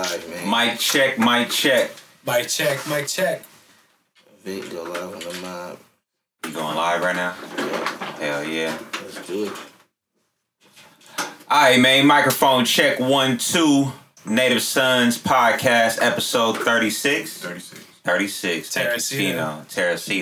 live, man. Mic check, mic check. Mic check, mic check. Vic go live on the mob. You going live right now? Yeah, Hell yeah. let's do it. Alright, man. Microphone check one, two. Native Sons podcast, episode 36. 36. 36. Thank you, Teresita.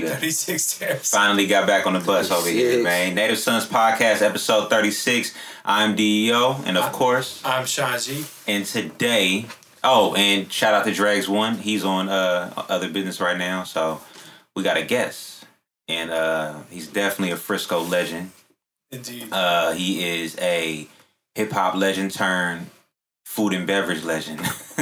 Pino. 36 tears. Finally got back on the bus over here, 36. man. Native Sons podcast, episode 36. I'm DEO, and of course, I'm Shanji. and today, oh, and shout out to Dregs One. He's on uh other business right now, so we got a guest, and uh he's definitely a Frisco legend. Indeed. Uh, he is a hip hop legend turned food and beverage legend.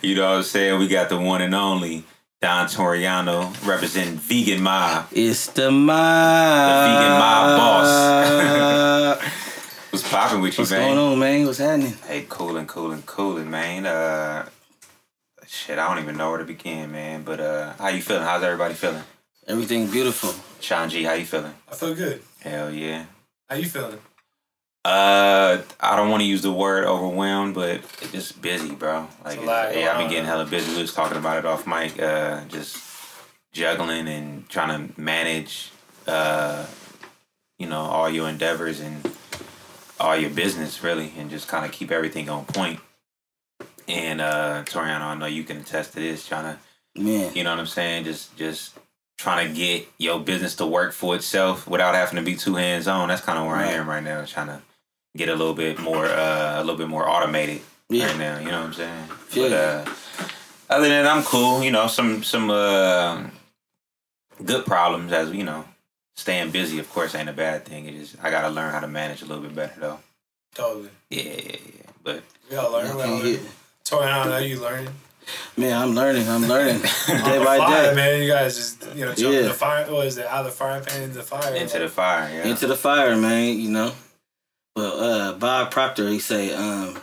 you know what I'm saying? We got the one and only Don Toriano representing Vegan Mob. It's the mob. The vegan mob boss. What's popping with you, What's man? going on, man? What's happening? Hey, coolin', coolin', coolin', man. Uh, shit, I don't even know where to begin, man. But uh, how you feeling? How's everybody feeling? Everything beautiful. Sean G, how you feeling? I feel good. Hell yeah. How you feeling? Uh, I don't want to use the word overwhelmed, but it's just busy, bro. Like, It's a lot yeah, I've been getting on. hella busy. We was talking about it off mic. Uh, just juggling and trying to manage, uh, you know, all your endeavors and all your business, really, and just kind of keep everything on point. And uh, Toriano, I know you can attest to this. Trying to, Man. you know what I'm saying? Just, just trying to get your business to work for itself without having to be too hands on. That's kind of where I am right now. Trying to get a little bit more, uh, a little bit more automated Yeah. right now. You know what I'm saying? Feel but uh, other than that, I'm cool. You know, some some uh, good problems as you know. Staying busy, of course, ain't a bad thing. It just I gotta learn how to manage a little bit better though. Totally. Yeah, yeah, yeah. But We all learn. I We all learn. get- Tori, I don't know you learning. Man, I'm learning. I'm learning day by fire, day. man. You guys just you know jump Yeah. the fire. What is it? Out of the frying pan into the fire. into Like, the fire, yeah. Into the fire, man. You know. But uh, Bob Proctor, he say, um,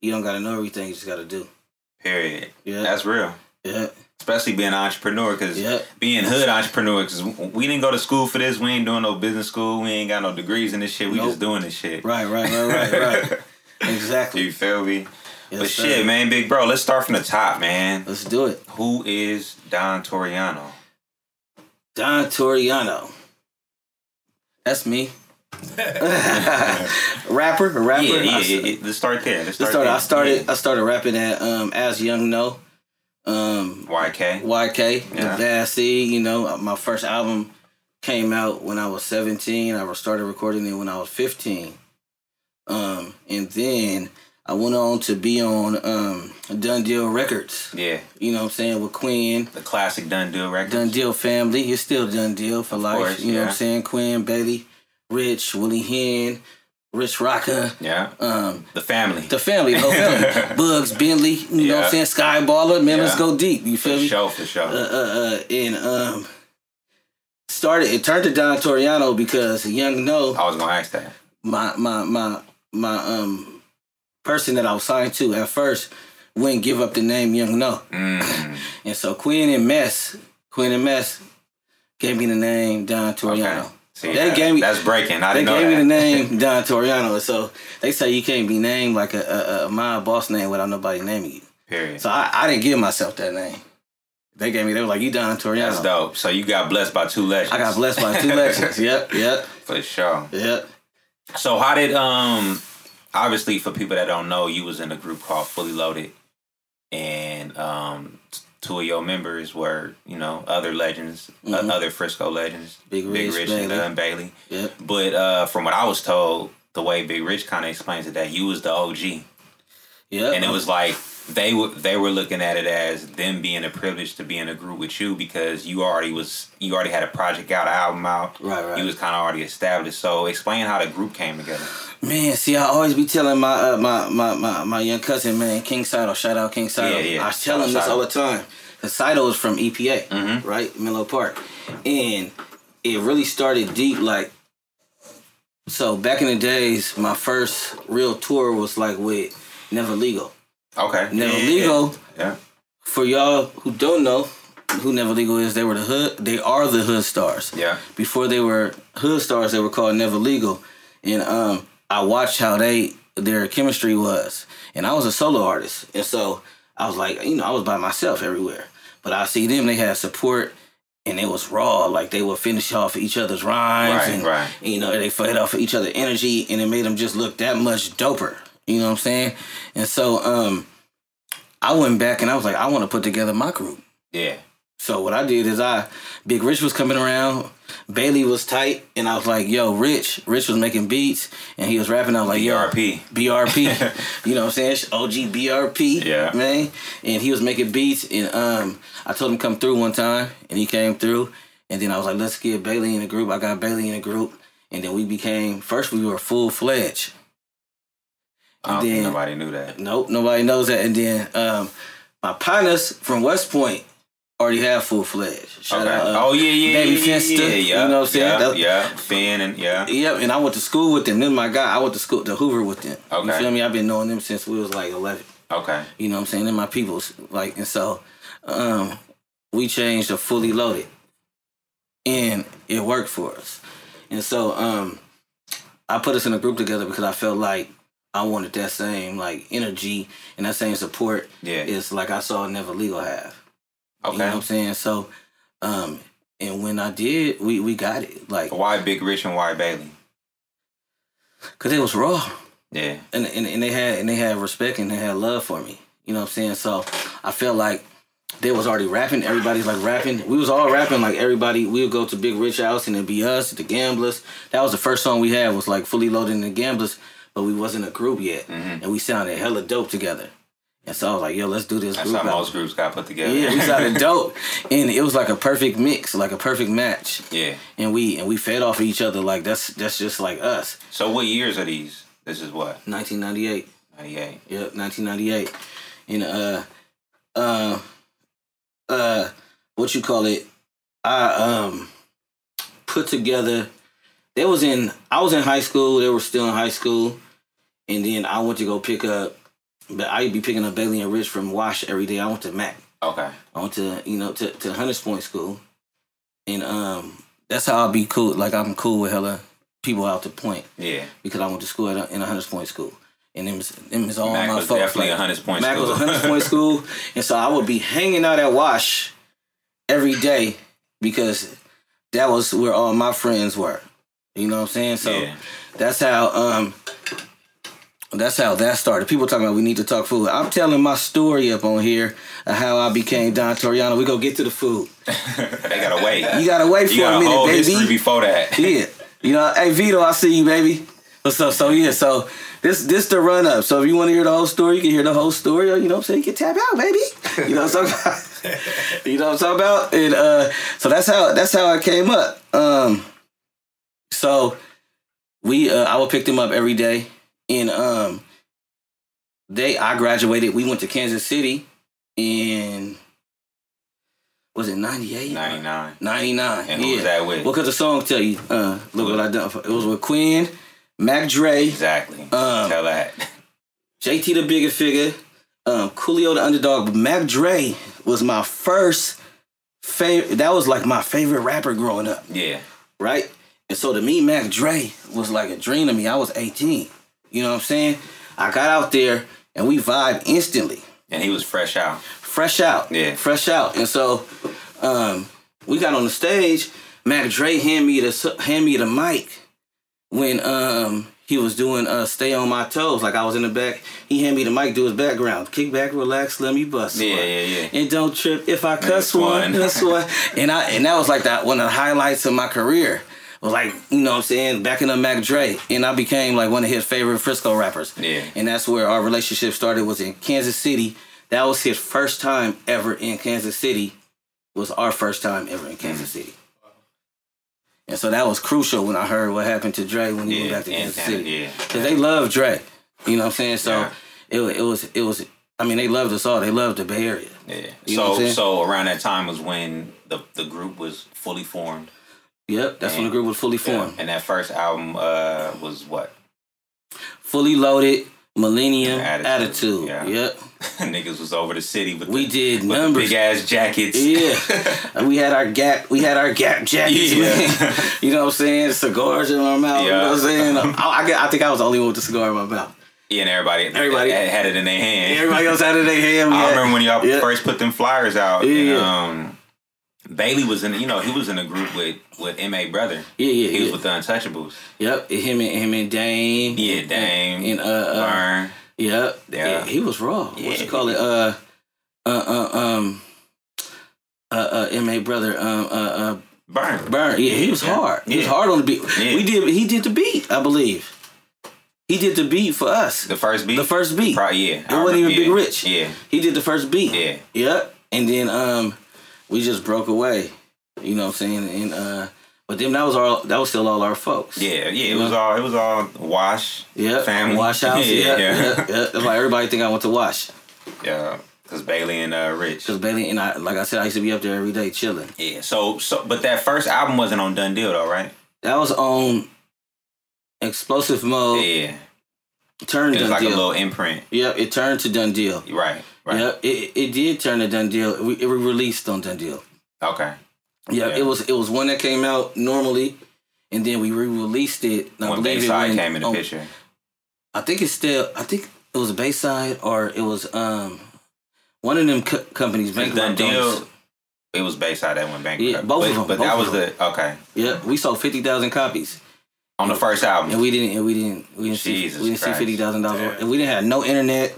you don't gotta know everything. You just gotta do. Period. Yeah. That's real. yeah. Especially being an entrepreneur, because Yeah. being hood entrepreneur, because we didn't go to school for this. We ain't doing no business school. We ain't got no degrees in this shit. We Nope. just doing this shit. Right. Right. Right. Right. Right. exactly. you feel me? Yes, but sir. shit, man, big bro, let's start from the top, man. Let's do it. Who is Don Toriano? Don Toriano. That's me. rapper, a rapper. yeah, yeah, yeah, yeah. Let's start there. Let's I start there. I started. I started rapping at um as young no, um YK. YK, Yeah. Seed. You know, my first album came out when I was seventeen. I started recording it when I was fifteen. Um, and then I went on to be on um Done Deal Records. Yeah, You know what I'm saying with Quinn. the classic Done Deal record. Done Deal family. It's still Done Deal for life. course, you know what. I'm saying? Quinn, Bailey, Rich, Willie Hen, Rich Rocker, Yeah, um, the family. the family, the whole family. Bugs, Bentley, you know what I'm saying? Skyballer, man, let's go deep. You for feel me? sure, for sure. Uh, uh, uh, and um, started, it turned to Don Toriano because Young No, I was gonna ask that. my, my, my, my, um, person that I was signed to at first wouldn't give up the name Young No. Mm, And so Quinn and Mess, Quinn and Mess gave me the name Don Toriano. okay. See, They that- gave me- that's breaking. I They gave me the name Don Toriano. So they say you can't be named like a, a, a my boss name without nobody naming you. Period. So I, I didn't give myself that name. They gave me, they were like, you Don Toriano. That's dope. So you got blessed by two legends. I got blessed by two legends. Yep, yep, for sure. yep. So how did um obviously for people that don't know, you was in a group called Fully Loaded, and um two of your members were you know other legends, uh, Mhm. other Frisco legends, Big Rich, Big Rich, Rich and, Bailey. uh, Bailey. Yep. But uh from what I was told, the way Big Rich kind of explains it, that you was the OG, Yeah. and it was like they were they were looking at it as them being a privilege to be in a group with you because you already was you already had a project out, an album out. Right, right. You was kind of already established. So explain how the group came together. Man, see, I always be telling my uh, my, my my my young cousin, man, King Saito. Shout out King Saito. Yeah, yeah. I tell him this all the time. Cause Saito is from EPA, Mhm. right, Menlo Park, and it really started deep. Like, so back in the days, my first real tour was like with Never Legal. Okay. Never Yeah, Legal. Yeah. For y'all who don't know who Never Legal is, they were the hood. They are the hood stars. Yeah. before they were hood stars, they were called Never Legal, and um, I watched how they their chemistry was. And I was a solo artist. And so I was like, you know, I was by myself everywhere. But I see them, they had support and it was raw. Like they would finish off each other's rhymes. Right, and, right. You know, they fed off of each other's energy and it made them just look that much doper. You know what I'm saying? And so um I went back and I was like, I want to put together my group. Yeah. So what I did is I Big Rich was coming around, Bailey was tight, and I was like, yo, Rich. Rich was making beats and he was rapping. I was like, yo, BRP. BRP. you know what I'm saying? OG BRP. Yeah. Man. And he was making beats and um I told him come through one time and he came through and then I was like, let's get Bailey in the group. I got Bailey in the group. And then we became first we were full fledged. I don't And think nobody knew that. Nope, nobody knows that. And then um, my partners from West Point already have full fledged. Shout Okay. out. uh, oh yeah, yeah, Baby yeah, yeah, Finster, yeah, you know what I'm saying? Yeah, That- yeah. Finn and yeah. Yep, and I went to school with them. Then my guy, I went to school to Hoover with them. Okay. You feel me? I've been knowing them since we was like eleven. Okay. You know what I'm saying? They're my peoples. Like and so um, we changed to fully loaded. And it worked for us. And so um, I put us in a group together because I felt like I wanted that same like energy and that same support Yeah. is like I saw Never Legal have. Okay. You know what I'm saying? So um and when I did, we we got it. Like Why Big Rich and why Bailey? cuz it was raw. Yeah. And, and and they had and they had respect and they had love for me. You know what I'm saying? So I felt like they was already rapping. Everybody's like rapping. We was all rapping like everybody. We would go to Big Rich House and it'd be us, the Gamblers. That was the first song we had was like fully loaded in the Gamblers, but we wasn't a group yet, Mhm. and we sounded hella dope together. And so I was like, yo, let's do this That's group. how most groups got put together. Yeah, we sounded dope, and it was like a perfect mix, like a perfect match. yeah. And we and we fed off of each other like that's that's just like us. So what years are these? This is what? 1998. 98. Yep, 1998. And uh, uh, uh, what you call it? I um put together. They was in. I was in high school. They were still in high school, and then I went to go pick up. But I'd be picking up Bailey and Rich from Wash every day. I went to Mac. Okay. I went to you know to to Hunters Point School, and um that's how I'd be cool. Like I'm cool with hella people out to Point Yeah. because I went to school at a, in a Hunters Point School, and them them is all Mac my was folks. definitely like, a Hunters Point Mac school. was a Hunters Point School, and so I would be hanging out at Wash every day because that was where all my friends were. You know what I'm saying? So Yeah. that's how um that's how that started. People talking about we need to talk food. I'm telling my story up on here of how I became Don Toriano. We gonna get to the food. they gotta wait. You gotta wait for You got a a minute, whole baby. history before that. Yeah. You know, hey Vito, I see you, baby. What's up? so yeah, so this this the run up. So if you want to hear the whole story, you can hear the whole story, or you know what I'm saying, you can tap out, baby. You know what I'm talking about? you know what I'm talking about? And uh so that's how that's how I came up. Um so we uh I would pick them up every day and um they I graduated, we went to Kansas City in was it 98? 99. 99. And who yeah. was that with? What could the song tell you? Uh, look what I done. For, it was with Quinn, Mac Dre, Exactly. Um, Tell that. JT the Bigga Figga, um, Coolio the Underdog. But Mac Dre was my first favorite. That was like my favorite rapper growing up, Yeah. right? And so to me, Mac Dre was like a dream to me. I was 18. You know what I'm saying? I got out there and we vibed instantly. And he was fresh out. fresh out. Yeah. Fresh out. And so um, we got on the stage. Mac Dre hand me the hand me the mic when um he was doing uh Stay on My Toes. Like I was in the back. He handed me the mic, do his background. Kick back, relax, let me bust. Yeah, one. yeah, yeah. And don't trip if I cuss That's one. one. That's one. And I and that was like that one of the highlights of my career. Was like, you know what I'm saying, backing up Mac Dre. And I became like one of his favorite Frisco rappers. Yeah. And that's where our relationship started was in Kansas City. That was his first time ever in Kansas City. Was our first time ever in Kansas Mm. City. And so that was crucial when I heard what happened to Dre when he went back to Kansas City. yeah. Cause they love Dre. You know what I'm saying? So Yeah. it, it was it was I mean they loved us all. They loved the Bay Area. Yeah. You know what I'm so so around that time was when the the group was fully formed. Yep, that's when the group was fully formed. And that first album uh was what? Fully loaded, Millennium, Attitude, Attitude. yeah. Yep. Niggas was over the city with We the, did numbers. big ass jackets. Yeah. And we had our gap we had our gap jackets, Yeah. man. You know what I'm saying? Cigars in our mouth. You know what I'm saying? I, I, I think I was the only one with the cigar in my mouth. Yeah, and everybody, Everybody- had, had it in their hand. Everybody else had it in their hand. I had- remember when y'all Yeah. first put them flyers out. Yeah, and, um, Bailey was in, you know, he was in a group with with Ma brother. Yeah, yeah, He was with the Untouchables. Yep, him and him and Dame. Yeah, Dame, And, and uh, uh Burn. yep. Yeah. Yeah. He was raw. What Yeah. you call it? Uh uh uh um uh uh MA brother um uh uh Burn. Burn. Yeah, he was Yeah. hard. He was hard on the beat. Yeah. We did he did the beat, I believe. He did the beat for us. The first beat. The first beat. Pro- yeah. It wasn't even Big Rich. Yeah. He did the first beat. Yeah. Yep. And then um we just broke away. You know what I'm saying? And uh but then that was all that was still all our folks. Yeah, yeah, it was all it was all wash. Yeah. family. Wash house. Yeah, Yeah. yeah. Yeah. yeah. That's why everybody think I went to wash. Yeah, because Bailey and uh, Rich. Cause Bailey and I like I said, I used to be up there every day chilling. Yeah, so so but that first album wasn't on Done Deal though, right? That was on explosive mode. Yeah, Turned it was like deal. a little imprint. Yep, it turned to done deal. Right, right. Yep, it, it did turn a done deal. We, it released on done deal. Okay. Yeah, Yeah. it was it was one that came out normally, and then we re-released it. I when believe it Bayside went came in the on- picture. I think it's still. I think it was Bayside or it was um one of them co- companies. Done Deal. It was Bayside that went bankrupt. Yeah, both but, of them, But that was the okay Yeah, we sold fifty thousand copies, on the first album. and we didn't. And we didn't. We didn't Jesus see. We didn't see fifty thousand dollars. And we didn't have no internet,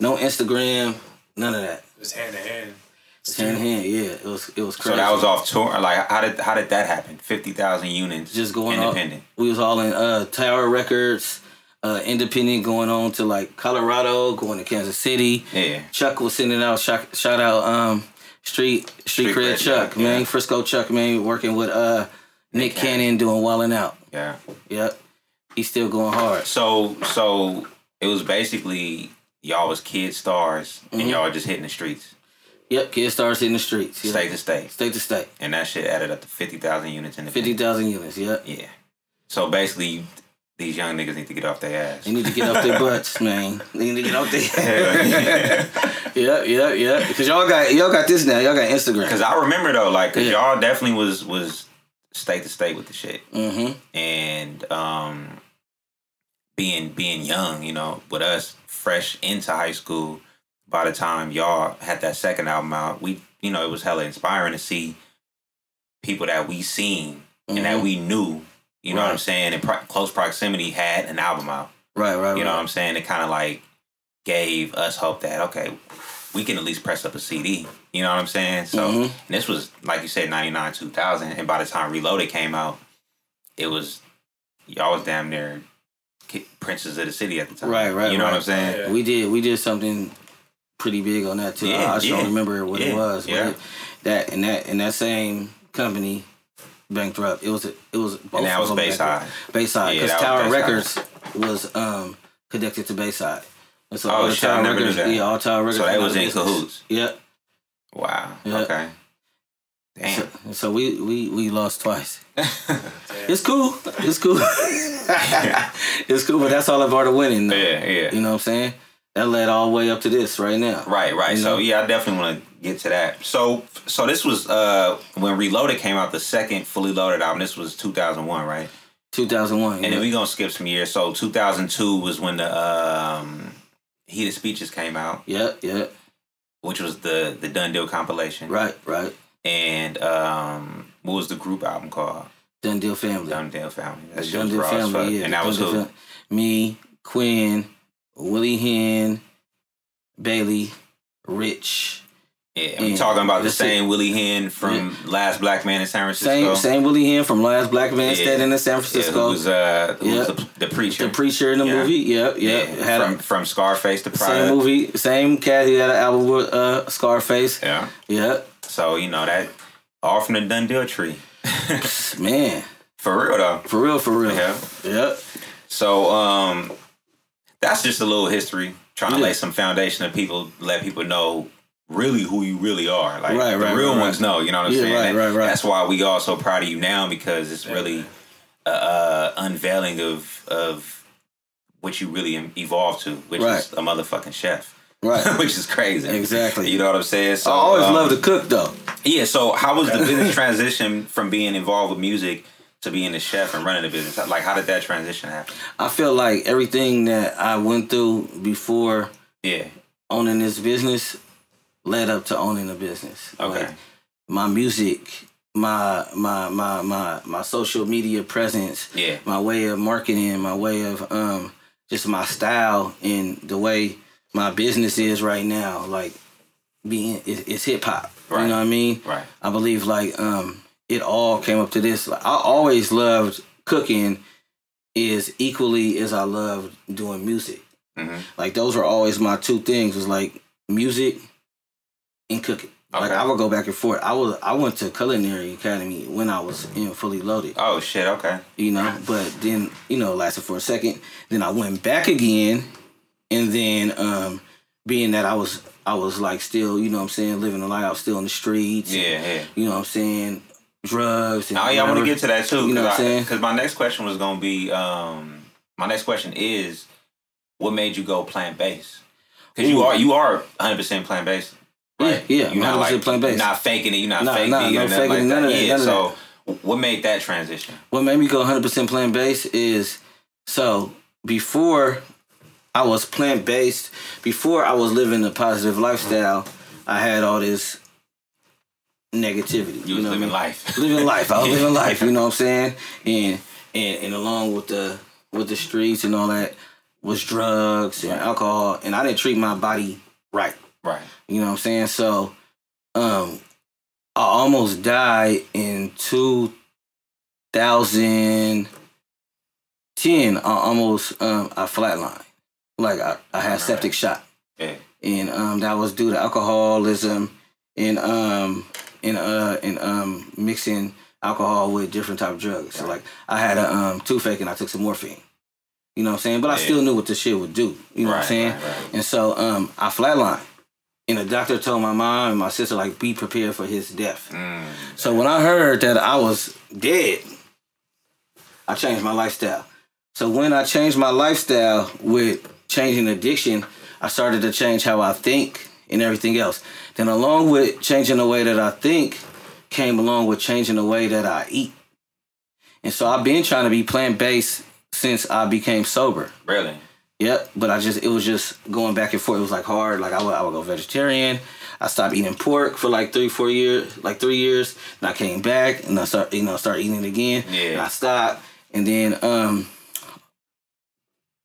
no Instagram, none of that. It's hand to hand. It's hand to hand, Yeah, it was. It was crazy. so that was off tour. Like how did how did that happen? Fifty thousand units. just going on. independent. We was all in uh, Tower Records, uh, independent, going on to like Colorado, going to Kansas City. Yeah. Chuck was sending out shout, shout out um street street, Street cred cred Chuck, Chuck, man. Frisco Chuck man, working with uh Nick, Cannon. Cannon doing Wildin' Out. Yeah. Yep, he's still going hard. So so it was basically y'all was kid stars Mm-hmm. and y'all just hitting the streets, Yep, kid stars hitting the streets. Yep. state to state, state to state, and that shit added up to fifty thousand units in the fifty thousand units. Yep, Yeah. So basically, these young niggas need to get off their ass. they need to get off their butts, man. They need to get off their. yeah. yeah, yeah, yeah. Because y'all got y'all got this now. Y'all got Instagram. Because I remember though, like, cause Yeah. y'all definitely was was state to state with the shit, Mm-hmm. and um, being being young, you know, with us fresh into high school. By the time y'all had that second album out, we, you know, it was hella inspiring to see people that we seen and that Mhm. we knew. You know what I'm saying? In pro- close proximity, had an album out. Right, right, You know right. what I'm saying? It kind of like gave us hope that okay, we can at least press up a CD. You know what I'm saying? So Mhm. and this was like you said, '99, 2000, and by the time Reloaded came out, it was y'all was damn near princes of the city at the time. Right, right, You know what. I'm saying? Yeah. We did we did something pretty big on that too. Yeah, I just yeah, don't remember what it was. But yeah. it, that and that and that same company bankrupt. It was it was both And that was them Bayside. bankrupt. Bayside because that Tower Bayside. Records was um connected to Bayside. And so Oh, all the shit, I Tower never knew Records, that. yeah, all Tower Records. So they was in business. cahoots. Yep. Wow. Yeah. Okay. Damn. So, so we we we lost twice. It's cool. It's cool. it's cool, but that's all about the winning. Though. yeah, yeah. You know what I'm saying? That led all the way up to this right now. Right, right. You So know? yeah, I definitely want to get to that. So so this was uh when Reloaded came out, the second fully loaded album. This was 2001, right? 2001. And yeah. then we gonna skip some years. So 2002 was when the um Heated Speeches came out, Yep, yep. which was the the Done Deal compilation. Right, right. And um what was the group album called? Done Deal Family. Done Deal Family. That's Done Deal. Family, yeah. And that was who? Fam- Me, Quinn, Willie Hen, Bailey, Rich. Yeah, I'm Yeah, talking about the same Willie Hen from Last Black Man in San Francisco. Same same Willie Hen from Last Black Man Yeah. Standing in San Yeah, Francisco. who was uh who was Yeah. the, the preacher. the preacher in the Yeah. movie. Yep, yep. Yeah, Had from a, from Scarface to same movie, same cat. He had an album with uh, Scarface. Yeah. Yep. So you know that all from the done deal tree. Man, For real though. for real, for real. Yeah. Yep. So um that's just a little history. Trying to lay some foundation of people, let people know really who you really are. Like Right, the right, real right, ones know, you know what I'm Yeah, saying? right, And right, right. That's why we all so proud of you now because it's really uh, unveiling of of what you really evolved to, which is a motherfucking chef. Right. which is crazy. Exactly. You know what I'm saying? So I always um, love to cook though. Yeah, so how was the business transition from being involved with music to being a chef and running a business? Like, how did that transition happen? I feel like everything that I went through before Yeah. owning this business led up to owning a business. Okay. Like, my music, my my my my my social media presence, Yeah. my way of marketing, my way of um just my style and the way my business is right now, like being it's, it's hip hop. Right. You know what I mean? Right. I believe like um it all came up to this. Like, I always loved cooking is equally as I loved doing music. Mhm. Like those were always my two things was like music and cooking. Like I would go back and forth. I was I went to culinary academy when I was in fully loaded Oh shit. Okay. you know. But then, you know, lasted for a second. Then I went back again, and then um, being that I was I was like still, you know, what I'm saying, living a life, I was still in the streets. and, Yeah. Yeah. you know, what I'm saying, drugs. And Oh yeah, I want to get to that too. You know what I'm saying? Because my next question was gonna be, um, my next question is, what made you go plant based? Because you are you are 100 percent plant based. Right? Yeah, yeah, You're not 100% like plant-based. Not faking it. You're not Nah, fake nah, vegan no or nothing faking like it, none that. of that, yeah. none of so, what made that transition? What made me go 100% plant based is so before I was plant based, before I was living a positive lifestyle, I had all this negativity. You, was know what I living mean? life. living life. I was living life. You know what I'm saying? And and and along with the with the streets and all that was drugs and alcohol, and I didn't treat my body right. right. You know what I'm saying? So, um, I almost died in 2010. I almost um I flatlined. Like I, I had Right. septic shock Yeah. and um, that was due to alcoholism and um and uh and um mixing alcohol with different type of drugs. So like I had a um toothache and I took some morphine. You know what I'm saying? But I Yeah. still knew what this shit would do. You know what I'm saying? right, right. And so um I flatlined. And the doctor told my mom and my sister like be prepared for his death. Mm. So when I heard that I was dead, I changed my lifestyle. So when I changed my lifestyle with changing addiction, I started to change how I think and everything else. Then along with changing the way that I think came along with changing the way that I eat. And so I've been trying to be plant-based since I became sober. Really? Yep, but I just it was just going back and forth. It was like hard. Like I would I would go vegetarian. I stopped eating pork for like three, four years, like three years. And I came back and I start you know start eating it again. Yeah. And I stopped. And then um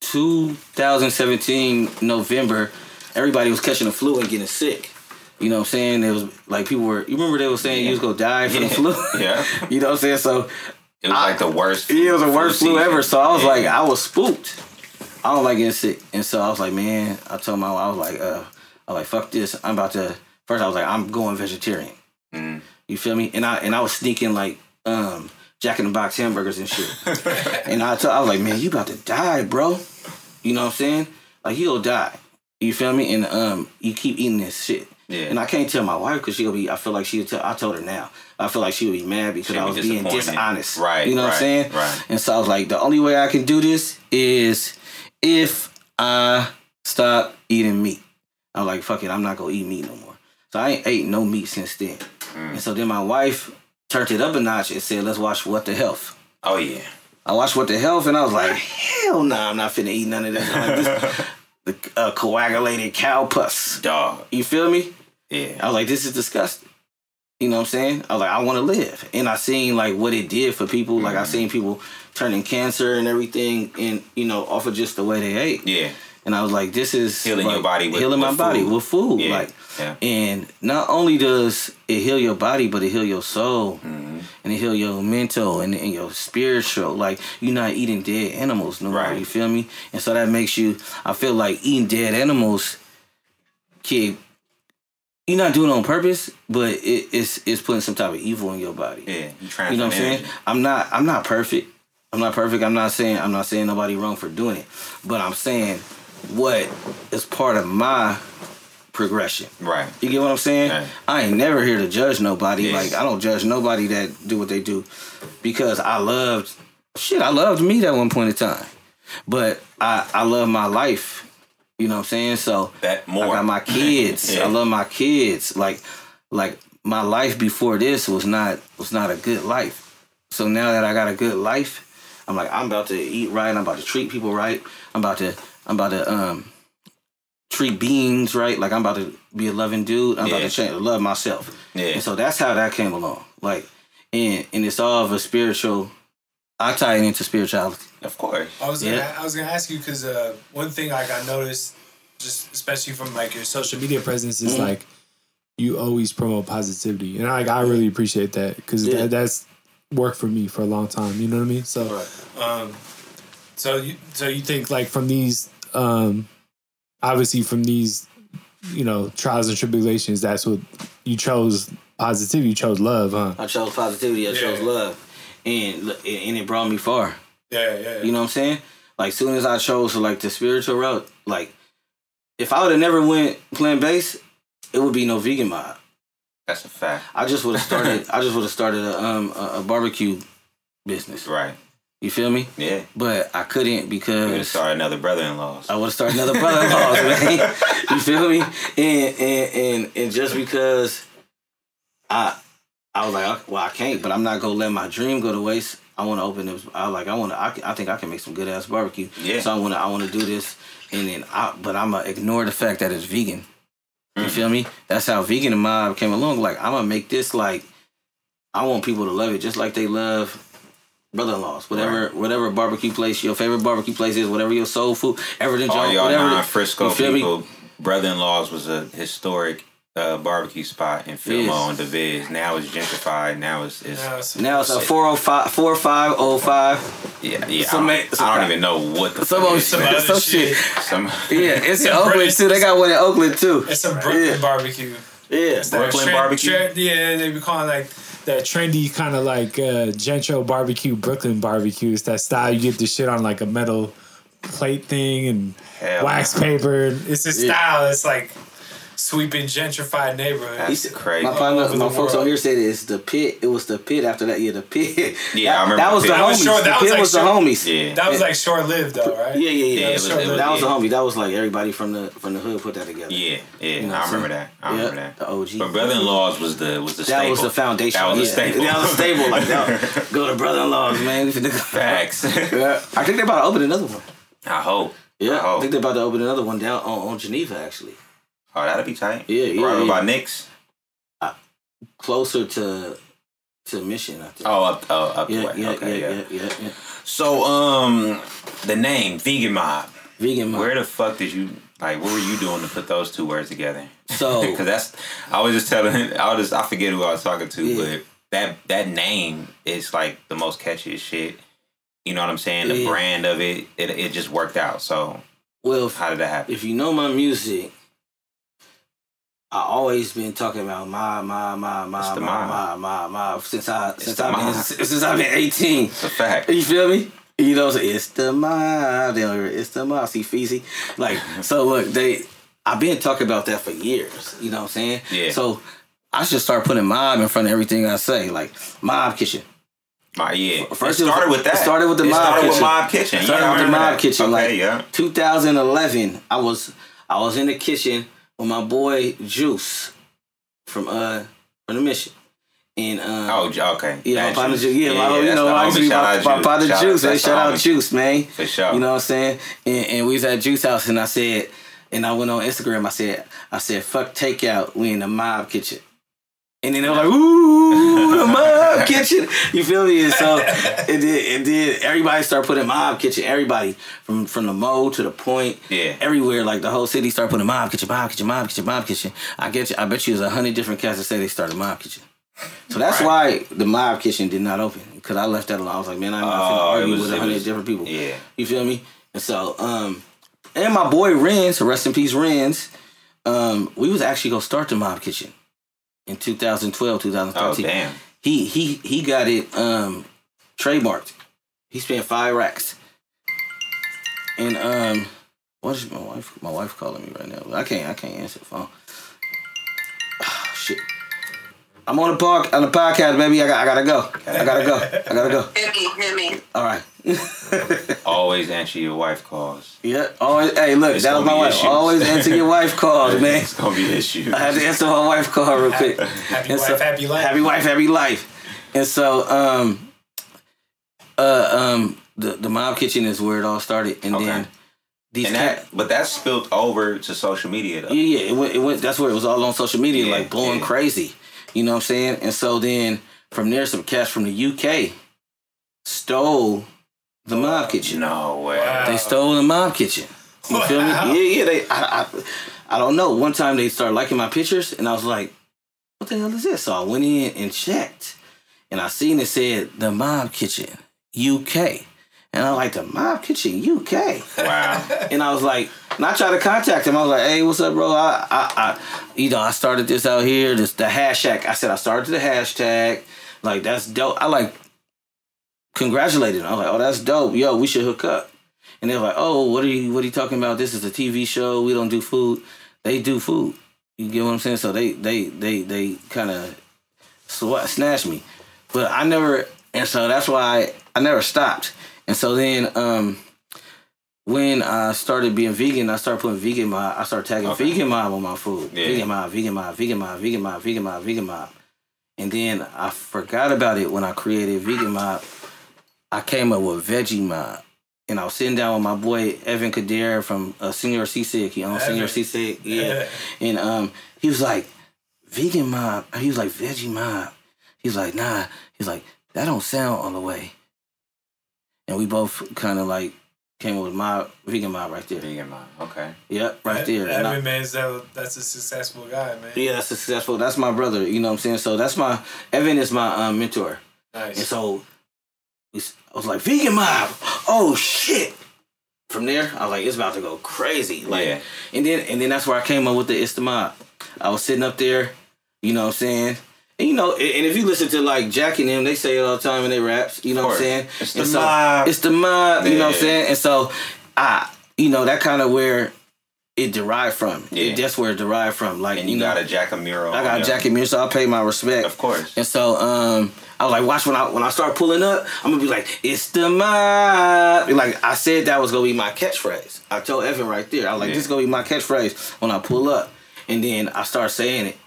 2017 November, everybody was catching the flu and getting sick. You know what I'm saying? It was like people were you remember they were saying you was gonna die from the flu? Yeah. you know what I'm saying? So It was like the worst. it was the worst flu season. ever. So I was Yeah. like, I was spooked. I don't like getting sick, and so I was like, man. I told my, I was like, uh, I was like, fuck this. I'm about to. First, I was like, I'm going vegetarian. Mm. You feel me? And I and I was sneaking like um Jack in the Box hamburgers and shit. and I told, I was like, man, you about to die, bro. You know what I'm saying? Like he'll die. You feel me? And um, you keep eating this shit. Yeah. And I can't tell my wife because she'll be. I feel like she'll tell. I told her now. I feel like she would be mad because I was being dishonest. Right, You know what I'm saying? right. And so I was like, the only way I can do this is if I stop eating meat. I'm like, fuck it, I'm not gonna eat meat no more. So I ain't ate no meat since then. Mm. And so then my wife turned it up a notch and said, let's watch What the Health. Oh yeah. I watched What the Health and I was like, hell no, I'm not finna eat none of that. Like, this, the uh, coagulated cow pus. Dog. You feel me? Yeah. I was like, this is disgusting. You know what I'm saying? I was like, I want to live. And I seen like what it did for people. Like I seen people turning cancer and everything and, you know, off of just the way they ate. Yeah. And I was like, this is Healing your body with- healing my with body with food. Yeah. Like Yeah. and not only does it heal your body, but it heal your soul Mm-hmm. and it heal your mental and, and your spiritual. Like you're not eating dead animals no more. Right. You feel me? And so that makes you. I feel like eating dead animals, kid. You're not doing it on purpose, but it, it's it's putting some type of evil in your body. Yeah. You transfer You know what I'm saying? I'm not I'm not perfect. I'm not perfect. I'm not saying I'm not saying nobody wrong for doing it. But I'm saying what is part of my progression. Right. You get what I'm saying? Right. I ain't never here to judge nobody. Yes. Like I don't judge nobody that do what they do because I loved shit, I loved meat at one point in time. But I I love my life. You know what I'm saying? So That more. I got my kids. Yeah. I love my kids. Like like my life before this was not was not a good life. So now that I got a good life, I'm like I'm about to eat right. I'm about to treat people right. I'm about to I'm about to um treat beings right. Like I'm about to be a loving dude. I'm about to change, love myself. Yeah. And so that's how that came along. Like and and it's all of a spiritual. I tie it into spirituality. Of course. I was gonna, Yeah. I was gonna ask you because uh, one thing like I noticed, just especially from like your social media presence, is Mhm. like you always promote positivity, and like I really appreciate that because Yeah. that, that's worked for me for a long time. You know what I mean? So, Right. um, so you so you think like from these, um, obviously from these, you know, trials and tribulations, that's what you chose positivity. You chose love, huh? I chose positivity. I chose love, and and it brought me far. Yeah, yeah. You know what I'm saying? Like soon as I chose like the spiritual route, like if I would have never went plant based, it would be no vegan mob. That's a fact. I just would have started. I just would have started a um a, a barbecue business. Right. You feel me? Yeah. But I couldn't We're gonna start another brother-in-laws. I would started another brother-in-law. man. You feel me? And and and and just because I I was like, well, I can't, but I'm not gonna let my dream go to waste. I want to open this. I like. I want to. I, I think I can make some good ass barbecue. Yeah. So I want to. I want to do this, and then I. But I'm gonna ignore the fact that it's vegan. You Mm. feel me? That's how vegan and mob came along. Like I'm gonna make this like. I want people to love it just like they love brother-in-laws. Whatever, whatever barbecue place your favorite barbecue place is, whatever your soul food, everything. All y'all whatever. non-Frisco you feel me? people, brother-in-laws was a historic uh, barbecue spot in Fillmore Yes. and Divis. Now it's gentrified. Now it's, it's Now it's- Now it's a 405, 4505. yeah, yeah. Some I, don't, some- I don't even know what the Some fuck of some some, other some shit. shit. Some Yeah, it's in Oakland British- too. They got one in Oakland too. It's a Brooklyn Yeah. barbecue. Yeah, That Brooklyn barbecue? yeah, they be calling like that trendy kind of like uh, Gentro barbecue, Brooklyn barbecues. That style. You get the shit on like a metal plate thing and Hell wax no. paper. It's a style that's like sweeping gentrified neighborhood. That's crazy. My partner, over my folks world. on here said it's the pit. It was the pit after that. Yeah, the pit. Yeah, I that, remember that was pit. the That was homies. short- the that pit was was, like the short- homies. Yeah. that was like short lived though, right? Yeah, yeah, yeah. Yeah, it was- was- that was the yeah. homie. That was like everybody from the from the hood put that together. Yeah, yeah. know I remember saying? that. I remember Yeah, that. the OG. But brother-in-laws was the was the That staple. was the foundation. That was the yeah. staple. That was the staple. Like that. Go to brother-in-laws, man. Facts. Yeah, I think they're about to open another one. I hope. Yeah, I I think they're about to open another one down on, on Geneva, actually. Oh, that'd be tight. Yeah, yeah, Right yeah. about Knicks. Closer to to Mission, I think. Oh, up, oh, up the yeah, way. yeah, okay, yeah, yeah, yeah, yeah, yeah. So, um, the name Vegan Mob. Vegan mob. Where the fuck did you like? What were you doing to put those two words together? So Because that's I was just telling. I was just I forget who I was talking to, Yeah. but that that name is like the most catchiest shit. You know what I'm saying? The brand of it, it, it just worked out. So well, if, how did that happen? if you know my music, I always been talking about my my my It's my my mob. my my my since I since I've been since I've been eighteen. It's a fact. You feel me? You know, what it's the mob. They don't hear. It's the mob. See, Feezy. Like, so look, they. I've been talking about that for years. You know what I'm saying? Yeah. So I should start putting mob in front of everything I say, like mob kitchen. My yeah. First it it was- started with it that. started with the It Mob started with Kitchen. Mob Kitchen. Started yeah, with the mob that. kitchen. Okay, like yeah. 2011, I was I was in the kitchen with my boy Juice from uh from the mission, and um, Oh, okay. yeah, my partner Juice. Juice. Yeah, my, you that's know, I used to be Shout my, out my Juice. partner Shout- Juice. Man, that's shout out. Juice, man. For sure. You know what I'm saying? And, and we was at Juice House, and I said, and I went on Instagram. I said, I said, fuck takeout. We in the mob kitchen. And then they were like, ooh, the mob kitchen. You feel me? And so it did. It did. Everybody started putting mob kitchen. Everybody from from the mo to the point. Yeah. Everywhere, like the whole city started putting mob kitchen, mob kitchen, mob kitchen, mob kitchen. I get you. I bet you there's a hundred different cats that say they started mob kitchen. So that's why the mob kitchen did not open because I left that alone. I was like, man, I'm not Oh, argue was- with a hundred different people. Yeah. You feel me? And so, um, and my boy Renz, rest in peace, Renz. Um, we was actually gonna start the mob kitchen in 2012, Oh 2013. damn. He he he got it um trademarked. He spent five racks. And um, what is my wife? My wife calling me right now. I can't I can't answer the phone. Ah, shit. I'm on the park on the podcast, baby. I got I gotta go. I gotta go. I gotta go. Hit me, hit me. All right. Always answer your wife calls. Yeah. Always. Hey, look, It's that was my wife. issues. Always answer your wife calls, man. It's gonna be issues. I had to answer my wife call real quick. Happy And wife, so- happy life. Happy wife, happy life. And so, um, uh, um, the the mob kitchen is where it all started, and Okay. then these And cat. that, but that spilled over to social media though. Yeah, yeah, it went, it went. That's where it was all on social media, Yeah, like blowing yeah. crazy. You know what I'm saying? And so then from there, some cats from the UK stole the mob kitchen. No way. Wow. They stole the mob kitchen. You feel me? Yeah, yeah. They, I, I, I don't know. One time they started liking my pictures, and I was like, "What the hell is this?" So I went in and checked, and I seen it said the mob kitchen UK, and I'm like the mob kitchen UK. Wow. And I was like, and I tried to contact him. I was like, hey, what's up, bro? I, I, I you know, I started this out here, this the hashtag. I said I started the hashtag. Like that's dope. I like congratulated him. I was like, oh, that's dope. Yo, we should hook up. And they're like, oh, what are you, what are you talking about? This is a TV show. We don't do food. They do food. You get what I'm saying? So they, they, they, they kind of sw- snatched me, but I never. And so that's why I, I never stopped. And so then, um, when I started being vegan, I started putting vegan mob. I started tagging Okay. vegan mob on my food. Yeah. Vegan mob, vegan mob, vegan mob, vegan mob, vegan mob, vegan mob. And then I forgot about it when I created vegan mob. I came up with veggie mob. And I was sitting down with my boy Evan Kidera from uh, Señor Sisig. He owns Senior Evan. Seasick. Yeah. And um, he was like, vegan mob. He was like, veggie mob. He's like, nah. He's like, that don't sound all the way. And we both kind of like came up with my vegan mob right there. Vegan mob, Okay. Yep, right there. And I- Evan man's that, that's a successful guy, man. yeah, that's successful. That's my brother. You know what I'm saying? So that's my Evan is my um, mentor. Nice. And so I was like, vegan mob. Oh shit. From there, I was like, it's about to go crazy. Like, Yeah. and then and then that's where I came up with the it's the mob. I was sitting up there, you know what I'm saying? And you know, and if you listen to like Jack and them, they say it all the time in their raps, you know what I'm saying? It's And the so, mob. It's the mob, you know what I'm saying? And so I you know, that kind of where it derived from. Yeah. It, that's where it derived from. Like And you, know, got a Jacka mural. I got your- Jackie Mir, so I pay my respect. Of course. And so um, I was like, watch when I when I start pulling up, I'm gonna be like, it's the mob. Like I said, that was gonna be my catchphrase. I told Evan right there, I was like, Yeah. this is gonna be my catchphrase when I pull up. And then I start saying it.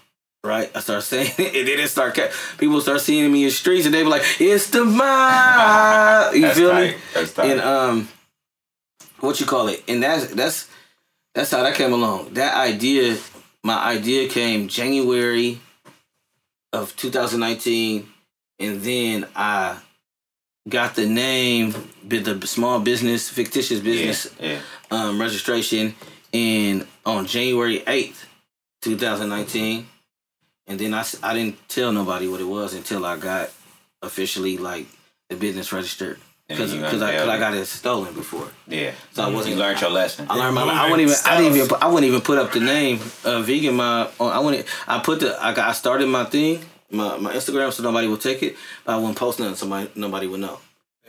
Right, I start saying it, and then it start. Ca- people start seeing me in the streets, and they be like, "It's the mob." You feel tight. me? That's tight. And um, what you call it? And that's that's that's how that came along. That idea, my idea came January of 2019, and then I got the name, the small business, fictitious business yeah. um, registration in on January 8th, 2019. And then I, I didn't tell nobody what it was until I got officially like the business registered. And Because I, cause I got it stolen before. Yeah. So I wasn't. You learned your lesson. I learned my. Moving I wouldn't even. I didn't even. I wouldn't even put up the name uh, vegan mob. On, I wouldn't. I put the. I got. I started my thing, my, my Instagram, so nobody would take it. But I wouldn't post nothing. Somebody. Nobody would know.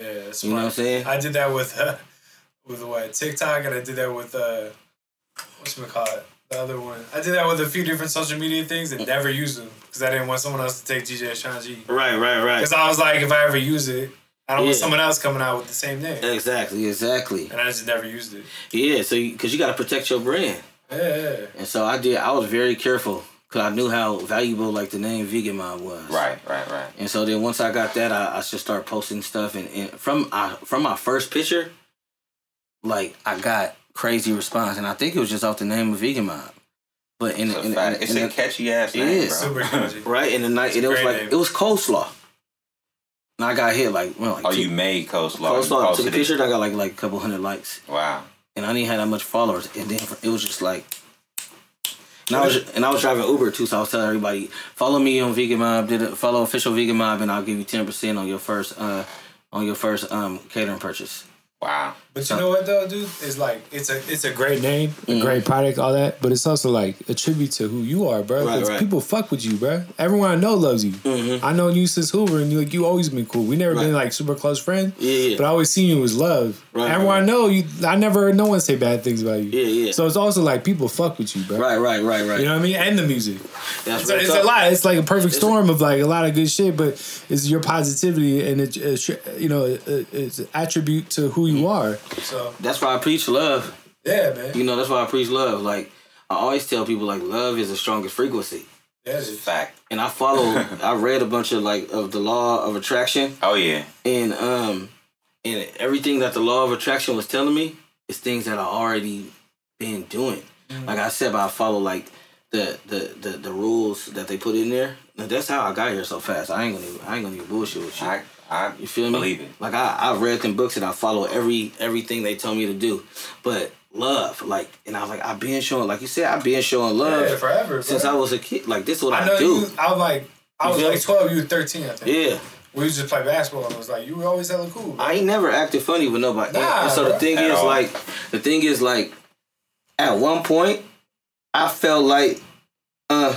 Yeah, that's You know what I'm saying? I did that with uh, with what TikTok, and I did that with uh, what's we call it, the other one. I did that with a few different social media things and never used them because I didn't want someone else to take DJ Sean Right. Right. Right. Because I was like, if I ever use it, I don't want someone else coming out with the same name, Exactly. Exactly. and I just never used it. Yeah. So because you, got to protect your brand, Yeah, yeah. and so I did. I was very careful because I knew how valuable like the name vegan mob was. Right, right, right. And so then once I got that, I, I just started posting stuff, and, and from I, from my first picture, like I got crazy response, and I think it was just off the name of Vegan Mob. But in, It's a, in, fact. in, it's in a the- catchy ass name, is. bro. right in the night, and it was like name. it was coleslaw. And I got hit like well, like oh, two- you made coleslaw. You coleslaw. I took a posted picture, and I got like like a couple hundred likes, Wow. and I didn't have that much followers, and then it was just like. And I was and I was driving Uber too, so I was telling everybody follow me on Vegan Mob. Did it follow official Vegan Mob, and I'll give you ten percent on your first uh on your first um catering purchase. Wow. But you know what though, dude? It's like it's a it's a great name, Mm-hmm. a great product, all that. But it's also like a tribute to who you are, bro. Right, 'Cause right. people fuck with you, bro. Everyone I know loves you. Mhm. I know you since Hoover, and you like you always been cool. We never been like super close friends. Yeah, yeah. But I always seen you as love. Right, Everyone right. I know you. I never heard no one say bad things about you. Yeah, yeah. So it's also like people fuck with you, bro. Right, right, right, right. You know what I mean? And the music. That's It's, it's a lot. It's like a perfect It's- storm of like a lot of good shit, but it's your positivity and it, it you know it, it's an attribute to who you are. So That's why I preach love. yeah, man. You know, that's why I preach love. Like I always tell people, like love is the strongest frequency. That's dude. Fact. And I follow. I read a bunch of like of the law of attraction, Oh yeah. and um, and everything that the law of attraction was telling me is things that I already been doing. Like I said, but I follow like the the the, the rules that they put in there. And that's how I got here so fast. I ain't gonna even, I ain't gonna even bullshit with you. I I You feel me? believe it. Like I, I read them books and I follow every everything they tell me to do. But love, like, and I was like, I've been showing, like you said, I've been showing love Yeah, forever. since bro. I was a kid. Like this is what I, I do. you. I was like, I was like twelve. You were thirteen, I think. Yeah, We used to play basketball, and it was like you were always hella cool. Bro. I ain't never acted funny with nobody. Nah, and so the thing At is, all. like, the thing is, like, at one point, I felt like, uh.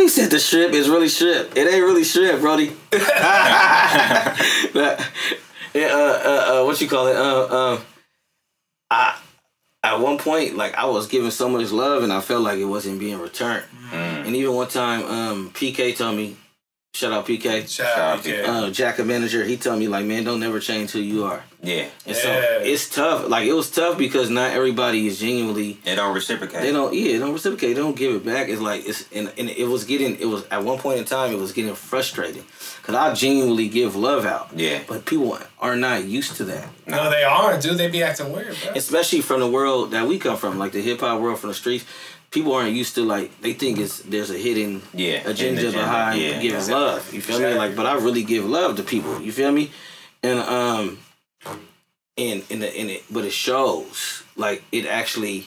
He said the strip is really strip. It ain't really strip, Brody. Yeah, uh, uh, uh, what you call it? Uh, uh, I at one point, like I was giving so much love, and I felt like it wasn't being returned. Mm. And even one time, um, PK told me, "Shout out PK." Shout out, Shout PK. Uh, Jacka manager, he told me like, "Man, don't never change who you are." Yeah, And so Yeah. it's tough. Like it was tough because not everybody is genuinely. they don't reciprocate. They don't. Yeah, they don't reciprocate. They don't give it back. It's like it's and, and it was getting. It was at one point in time. It was getting frustrating because I genuinely give love out. Yeah. But people are not used to that, no, they aren't, dude. They be acting weird, bro. especially from the world that we come from, like the hip hop world, from the streets. People aren't used to like they think it's there's a hidden Yeah, agenda agenda, behind yeah. giving Exactly. love. You feel me? Like, but I really give love to people. You feel me? And um, and and the, and it, but it shows like it actually,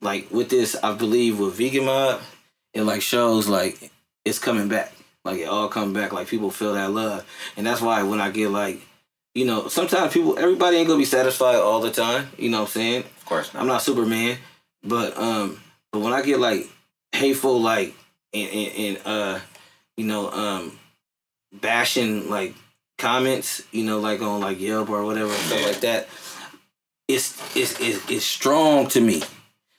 like with this, I believe with Vegan Mob, it like shows like it's coming back. Like it all come back. Like people feel that love, and that's why when I get like, you know, sometimes people, everybody ain't gonna be satisfied all the time. You know what I'm saying? of course not. I'm not Superman, but um, but when I get like hateful, like and and, and uh, you know, um, bashing like comments, you know, like on like Yelp or whatever and stuff like that, it's it's it's, it's strong to me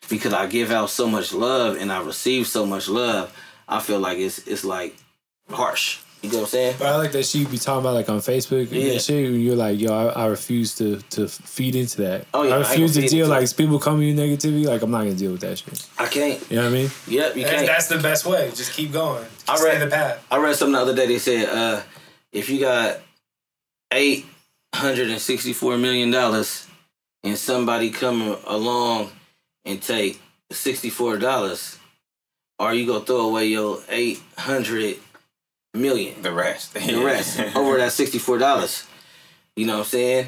because I give out so much love and I receive so much love. I feel like it's it's like harsh. You know what I'm saying? But I like that she be talking about like on Facebook Yeah. and shit. You're like, yo, I, I refuse to to feed into that. Oh, yeah, I I refuse gonna deal into like people come you negativity. Like I'm not gonna deal with that shit. I can't. You know what I mean? Yep, you And can't. that's the best way. Just keep going. Just I stay read- the path. I read something the other day. They said, uh, if you got eight hundred and sixty-four million dollars, and somebody come along and take sixty-four dollars, are you gonna throw away your eight hundred million, the rest. the rest, over that sixty-four dollars? You know what I'm saying?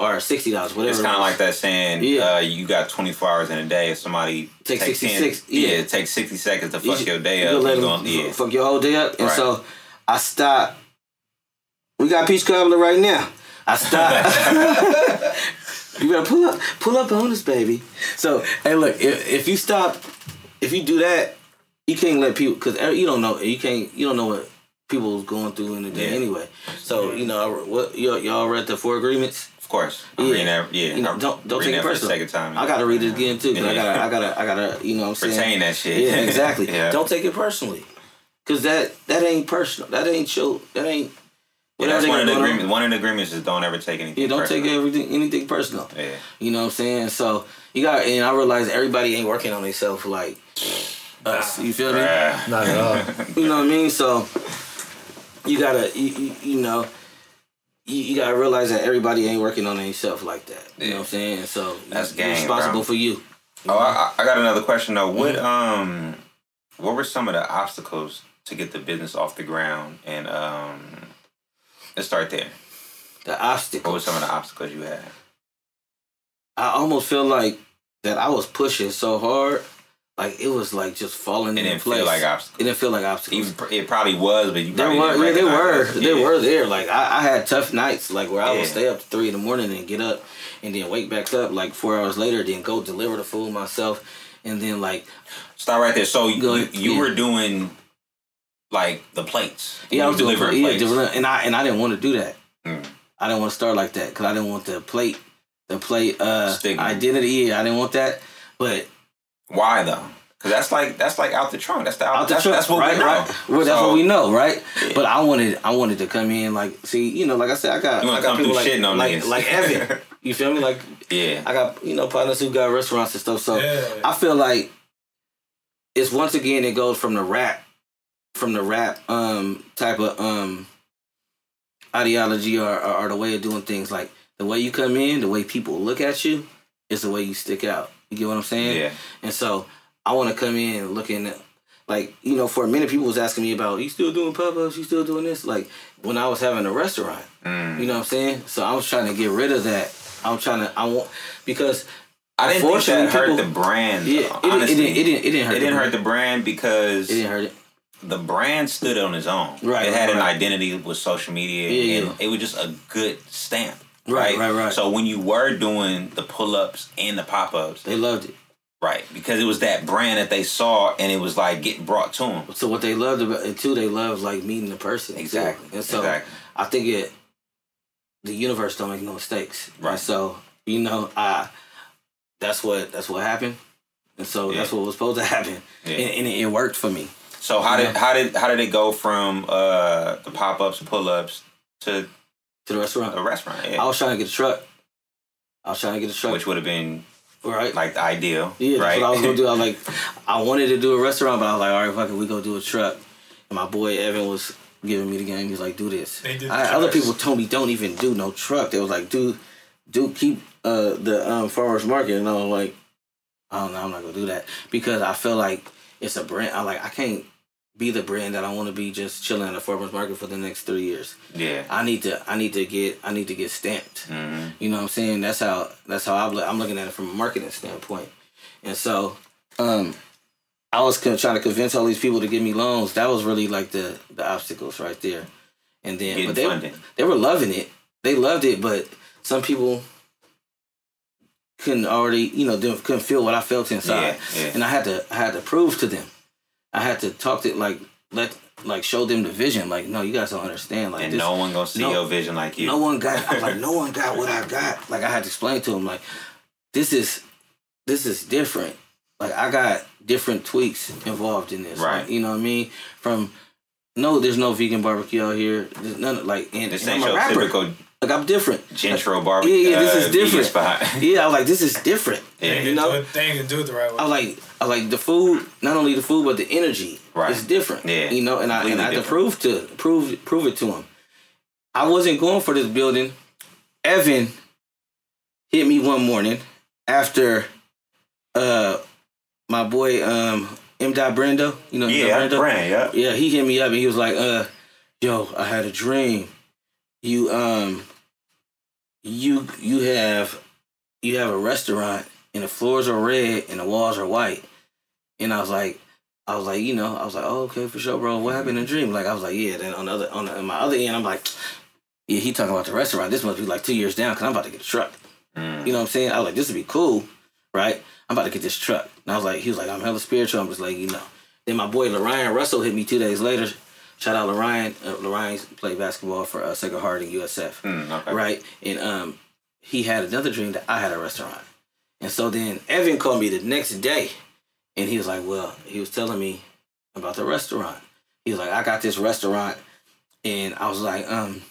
Or sixty dollars, whatever. It's kind of was. like that saying, Yeah. uh, you got 24 hours in a day. If somebody Take takes 66, yeah. yeah, it takes 60 seconds to fuck ju- your day you up. let you gonna- yeah. fuck your whole day up. And Right. so I stopped. We got peach cobbler right now. I stopped. you better pull up, pull up on us, baby. So hey, look, if, if you stop, if you do that, you can't let people because you don't know you can't you don't know what people's going through in the day Yeah. anyway. So you know I- what y'all, y'all read the four agreements. Of course. I'm Yeah. reading that. Yeah. You know, don't don't take it that the personal. second time. I gotta read it again too. 'cause I gotta I gotta I gotta you know what I'm saying Retain that shit. yeah, exactly. yeah. Don't take it personally, cause that that ain't personal. That ain't your. That ain't. Yeah, whatever that's one of the going on. agreements. One of the agreements is don't ever take anything. Yeah, don't take everything anything personal. Yeah. You know what I'm saying? So you got, and I realize everybody ain't working on themselves like us. You feel me? Not at all. You know what I mean? So you gotta, you, you, you know. You, you gotta realize that everybody ain't working on themselves like that. You know what I'm saying? So That's you're gang, responsible bro. for you. Oh, I, I got another question though. What Mm-hmm. um, what were some of the obstacles to get the business off the ground? And um, let's start there. The obstacles. What were some of the obstacles you had? I almost feel like that I was pushing so hard, like it was like just falling It didn't place. feel like obstacles. it didn't feel like obstacles. Even, it probably was, but you They were, didn't yeah, they were, it. they Yeah. were there. Like I, I had tough nights, like where I would stay up to three in the morning and get up, and then wake back up like four hours later, then go deliver the food myself, and then like Stop right there. So Go you, you Yeah. were doing like the plates. yeah, I was doing, delivering yeah, plates. deliver- and I and I didn't want to do that. Mm. I didn't want to start like that because I didn't want the plate, the plate uh Stigma. identity. Yeah, I didn't want that, but Why though? Because that's like that's like out the trunk. That's the out, out the that's, truck, that's what right, we know. right. Well, that's So, what we know, right? Yeah. But I wanted, I wanted to come in like, see, you know, like I said, I got, You I wanna got come people like, shitting on like, like Evan. You feel me? Like Yeah. I got, you know, partners who got restaurants and stuff. So Yeah. I feel like it's once again it goes from the rap, from the rap um type of um ideology or, or, or the way of doing things. Like the way you come in, the way people look at you, is the way you stick out. You get what I'm saying? Yeah. And so I want to come in looking like, you know, for a minute people was asking me about, you still doing pop ups? You still doing this? Like when I was having a restaurant, Mm. you know what I'm saying? So I was trying to get rid of that. I'm trying to, I want, because I didn't think that Unfortunately, hurt people- the brand. yeah, though, it, it, didn't, it didn't, it didn't hurt. It didn't hurt the brand because It didn't hurt it. the brand stood on its own. Right, It had right, an right. identity with social media, Yeah, and yeah. it was just a good stamp. Right, right, right. So when you were doing the pull ups and the pop ups, They loved it. right, because it was that brand that they saw, and it was like getting brought to them. So what they loved about it too, they loved like meeting the person. too. Exactly, And so exactly. I think it the universe don't make no mistakes. Right. And so, you know, I that's what that's what happened. And so Yeah. that's what was supposed to happen. Yeah. And, and it, it worked for me. So how did how did how did it go from uh, the pop ups, pull ups to To the restaurant. a restaurant? Yeah. I was trying to get a truck. I was trying to get a truck. Which would have been right? like the ideal, Yeah, right? that's what I was gonna do. I was like, I wanted to do a restaurant, but I was like, all right, fuck it, we go do a truck. And my boy Evan was giving me the game. He was like, do this. They did the I, other people told me don't even do no truck. They was like, do, do keep uh, the um, farmers market. And I was like, I don't know, I'm not gonna do that because I feel like it's a brand. I like I can't be the brand that I want to be just chilling at a farmers market for the next three years. yeah. I need to I need to get I need to get stamped. hmm You know what I'm saying? That's how that's how I'm, I'm looking at it from a marketing standpoint. And so, um, I was trying to convince all these people to give me loans. That was really like the the obstacles right there. And then, Getting but they funding. they were loving it. They loved it, but some people couldn't already, you know, couldn't feel what I felt inside. Yeah, yeah. And I had to I had to prove to them. I had to talk to like let like show them the vision. Like, no, you guys don't understand. Like, and this, no one gonna see no- your vision like you. no one got. I'm like, no one got what I got. Like I had to explain to them like, this is, this is different. Like I got different tweaks involved in this. Right. Like, you know what I mean? From no, there's no vegan barbecue out here. There's none of- like, and, this and ain't I'm a your rapper. typical Like I'm different. Gentro barbecue. Yeah, yeah, this uh, is vegan different. Spot. Yeah, I was like, this is different. Yeah. You gonna do know, it- they ain't gonna do it the right way. I like I like the food. Not only the food, but the energy. Right. It's different. Yeah. You know, and I and I had to prove to prove prove it to him. I wasn't going for this building. Evan hit me one morning after uh my boy um M. Dot Brando. You know yeah, Brando? brand. Yeah. Yeah, he hit me up and he was like, uh, yo, I had a dream. You um you you have you have a restaurant and the floors are red and the walls are white. And I was like I was like, you know, I was like, oh, okay, for sure, bro. What happened in the dream? Like, I was like, yeah. Then on the other, on, the, on my other end, I'm like, yeah, he talking about the restaurant. This must be like two years down because I'm about to get a truck. Mm. You know what I'm saying? I was like, this would be cool, right? I'm about to get this truck. And I was like, he was like, I'm hella spiritual. I'm just like, you know. Then my boy Lorian Russell hit me two days later. Shout out Lorian. Uh, Lorian played basketball for uh, Sacred Heart in USF, Mm, okay. right? And um, he had another dream that I had a restaurant. And so then Evan called me the next day, and he was like, well, he was telling me about the restaurant. He was like, I got this restaurant, and I was like, um,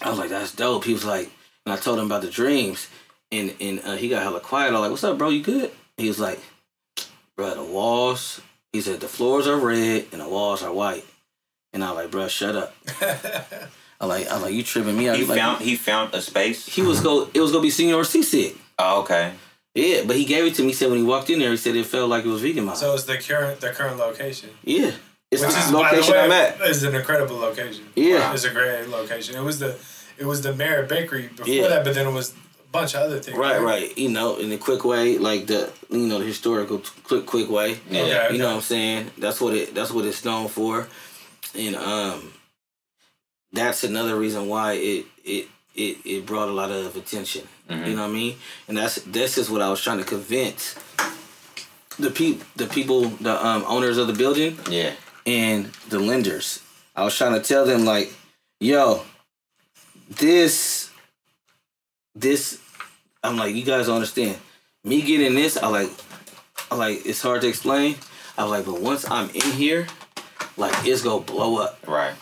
I was like, that's dope. He was like, and I told him about the dreams, and and uh, he got hella quiet. I was like, what's up, bro? You good? He was like, bro, the walls. He said the floors are red and the walls are white, and I was like, bro, shut up. I like, I like, you tripping me out. He He like, found he found a space. he was go. It was gonna be Señor Sisig. Oh, okay. Yeah, but he gave it to me. He said when he walked in there, he said it felt like it was vegan mile. so it's the current the current location, yeah, it's which the is the location way, I'm at. is an incredible location. Yeah. it's a great location. It was the it was the Merritt Bakery before Yeah. that, but then it was a bunch of other things. Right, right. You know, in a quick way, like the you know the historical quick quick way. Yeah. Okay, You know what. I'm saying? That's what it. That's what it's known for, and um, that's another reason why it it it, it brought a lot of attention. Mhm. You know what I mean? And that's this is what I was trying to convince the peop the people the um owners of the building Yeah. and the lenders. I was trying to tell them like, yo, this, this, I'm like, you guys don't understand. Me getting this, I like, I like, it's hard to explain. I was like, but once I'm in here, like, it's gonna blow up. Right.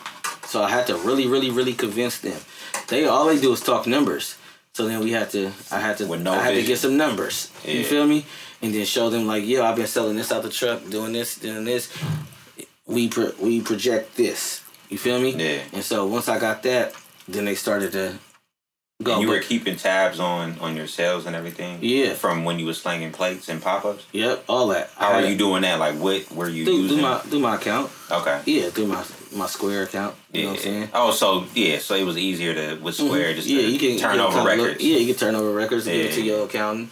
So I had to really, really, really convince them. They all they do is talk numbers. So then we had to, I had to, no I had to vision. get some numbers. You feel me? And then show them like, yo, I've been selling this out the truck, doing this, doing this. We pro- we project this. You feel me? Yeah. And so once I got that, then they started to go. And you were keeping tabs on on your sales and everything. Yeah. From when you was slanging plates and pop ups. Yep, all that. How are you doing that? Like what were you Through, using? through my through my account. okay. Yeah, through my my Square account. You know what I'm saying? Oh, so yeah, so it was easier to with Square just Mm-hmm. yeah, to you can turn you over kinda look- records. yeah, you can turn over records and give it to your accountant.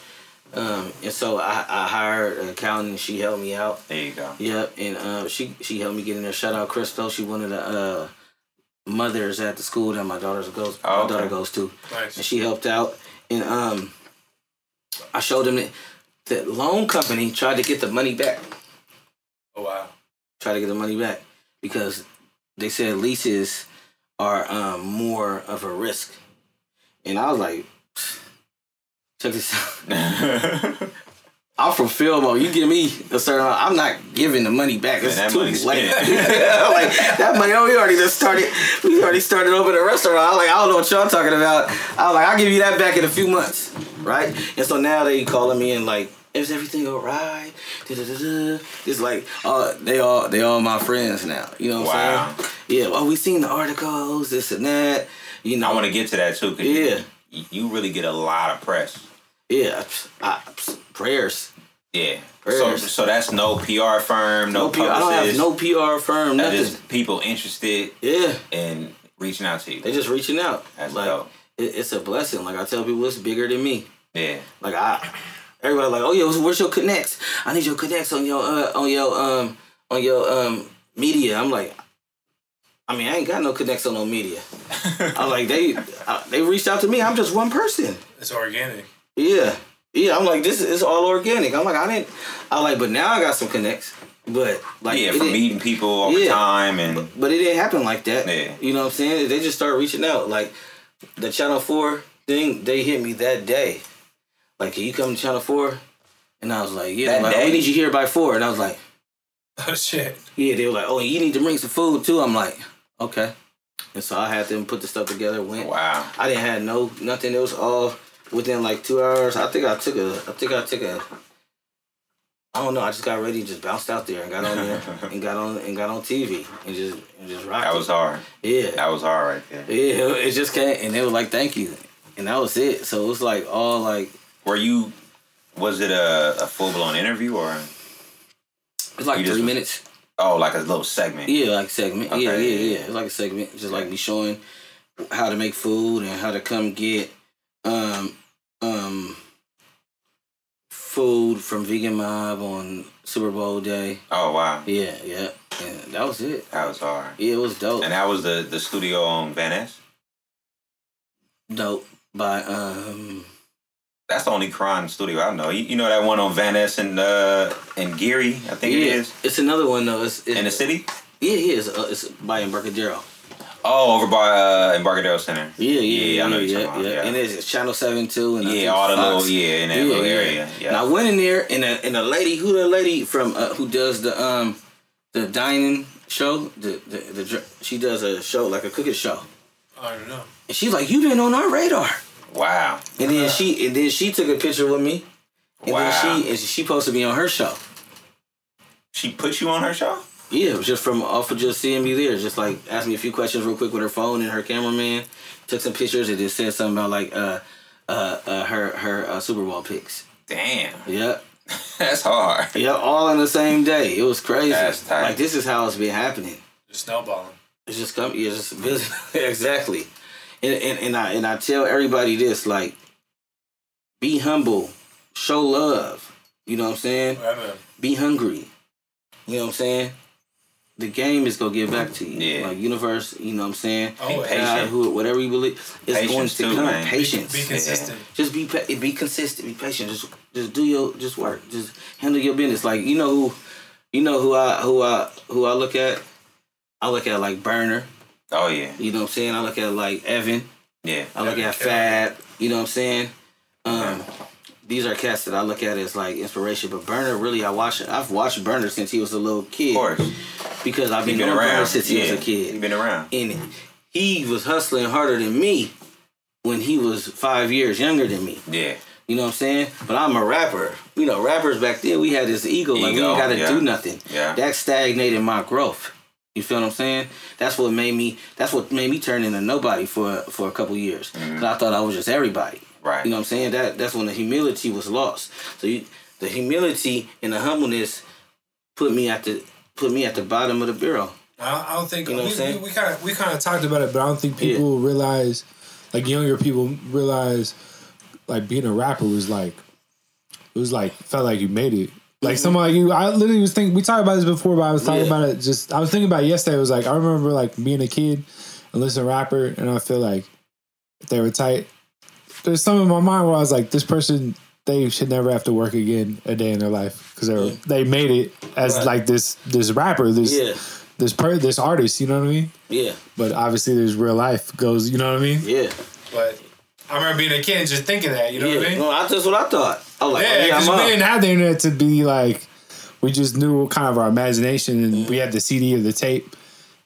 Um, and so I, I hired an accountant. and She helped me out. There you go. Yep, and uh, she she helped me get in there. Shout out Crystal. She one of the uh, mothers at the school that my daughter goes Oh, my okay. daughter goes to, Nice. and she helped out. And um, I showed them that the loan company tried to get the money back. Oh wow. Try to get the money back because they said leases are um, more of a risk. And I was like, check this out. I'm from Fillmore. You give me a certain amount, I'm not giving the money back. It's that too late. like that money, oh, we already just started. We already started opening a restaurant. I'm like, I don't know what y'all talking about. I was like, I'll give you that back in a few months, right? And so now they calling me and like, is everything all right? Da-da-da-da. It's like, uh, they all they all my friends now. You know what Wow. I'm saying? Yeah. Well, we seen the articles, this and that. You know. I want to get to that too, cause Yeah. you, you really get a lot of press. Yeah. I, prayers. Yeah. So, Prayers. so that's no PR firm, no, No, PR, I don't have no PR firm. that Nothing. is people interested yeah. in reaching out to you. They just reaching out. That's like dope. it, it's a blessing. Like I tell people, it's bigger than me. Yeah. Like I, everybody like, oh yo, where's your connects? I need your connects on your uh, on your um on your um media. I'm like, I mean, I ain't got no connects on no media. I'm like, they uh, they reached out to me. I'm just one person. It's organic. Yeah, yeah. I'm like, this is all organic. I'm like, I didn't. I like, but now I got some connects. But like, yeah, it from meeting people all the time and But it didn't happen like that. Yeah. You know what I'm saying? They just started reaching out. Like the Channel Four thing, they hit me that day. Like, can you come to Channel Four? And I was like, yeah. That They're like, oh, day? we need you here by four. And I was like, Oh shit. yeah. They were like, oh, you need to bring some food too. I'm like, okay. And so I had them put the stuff together. Went. wow. I didn't have no nothing. It was all within like two hours. I think I took a. I think I took a. I don't know. I just got ready, and just bounced out there and got on there and got on and got on TV and just and just rocked. That it. was hard. yeah. That was hard right there. Yeah, it just came, and they were like, "Thank you," and that was it. So it was like all like Were you? Was it a, a full blown interview or? it's like three just- minutes. Oh, like a little segment. Yeah, like segment. Yeah, Okay, yeah, yeah, yeah. yeah. It's like a segment, just like me showing how to make food and how to come get um um food from Vegan Mob on Super Bowl day. Oh wow, Yeah, yeah, and that was it. that was hard. Yeah, it was dope. And that was the the studio on Van Ness. dope by um That's the only crime studio I know. You, you know that one on Van Ness and uh and Geary, I think yeah. it is It's another one though. It's, it's in the city. Yeah, yeah. It's, uh, it's by Embarcadero. Oh, over by uh Embarcadero Center. Yeah, yeah, Yeah, yeah, I know yeah, you're yeah, about, yeah. yeah. And it's Channel Seven too, and Yeah, think all the Fox. little yeah in that Yeah, little yeah. area. And Yeah. I went in there, and a and a lady, who the lady from uh, who does the um the dining show, the, the the she does a show like a cooking show, I don't know. and she's like, "You've been on our radar," Wow. and then she and then she took a picture with me, and Wow. then she and she posted me on her show. She put you on her show. Yeah, it was just from off of just seeing me there, just like asked me a few questions real quick with her phone and her cameraman, took some pictures and just said something about like uh uh, uh her her uh, Super Bowl picks. Damn, Yeah. that's hard. Yeah, all in the same day. It was crazy. That's tight. Like this is how it's been happening. Just snowballing. It's just come. Yeah, just busy. exactly. And, and and I and I tell everybody this like, be humble, show love. You know what I'm saying? Right. Be hungry. You know what I'm saying? The game is gonna get back to you. Yeah. Like universe. You know what I'm saying? Oh, Be patient. God, who, whatever you believe, it's going Patience to too, come. man. Be- Patience. Be consistent. just be pa- be consistent, be patient. Just just do your just work. Just handle your business. Like you know who, you know who I who I who I look at. I look at like Burner. Oh yeah, You know what I'm saying. I look at like Evan. yeah. I look at Fab. You know what I'm saying. Um, these are cats that I look at as like inspiration. But Burner, really, I watch. I've watched Burner since he was a little kid. Of course, Because I've been, been knowing Burner around since he was a kid You've been around. and he was hustling harder than me when he was five years younger than me. Yeah, You know what I'm saying? But I'm a rapper. You know, rappers back then we had this ego, like we Ego, ain't gotta yeah. do nothing. Yeah. That stagnated my growth. You feel what I'm saying? That's what made me. That's what made me turn into nobody for for a couple years. Mm-hmm. 'Cause I thought I was just everybody. Right. You know what I'm saying? That that's when the humility was lost. So you, the humility and the humbleness put me at the put me at the bottom of the barrel. I don't, I don't think You know what I'm we, saying? we, we kind of we kind of talked about it, but I don't think people realize, like younger people realize, like being a rapper was like, it was like felt like you made it. Like someone like you, I literally was thinking. We talked about this before, but I was talking Yeah. about it. Just I was thinking about it yesterday. It was like I remember like being a kid and listening to rapper, and I feel like if they were tight. There's some in my mind where I was like, this person they should never have to work again a day in their life because they were they made it as Right. like this this rapper this Yeah, this per this artist. You know what I mean? yeah, but obviously there's real life goes you know what i mean yeah, but I remember being a kid and just thinking that. You know yeah. what I mean? No, I, that's what I thought. I was like, Yeah, oh, yeah, 'Cause I'm we up. didn't have the internet to be like we just knew kind of our imagination and we had the cd or the tape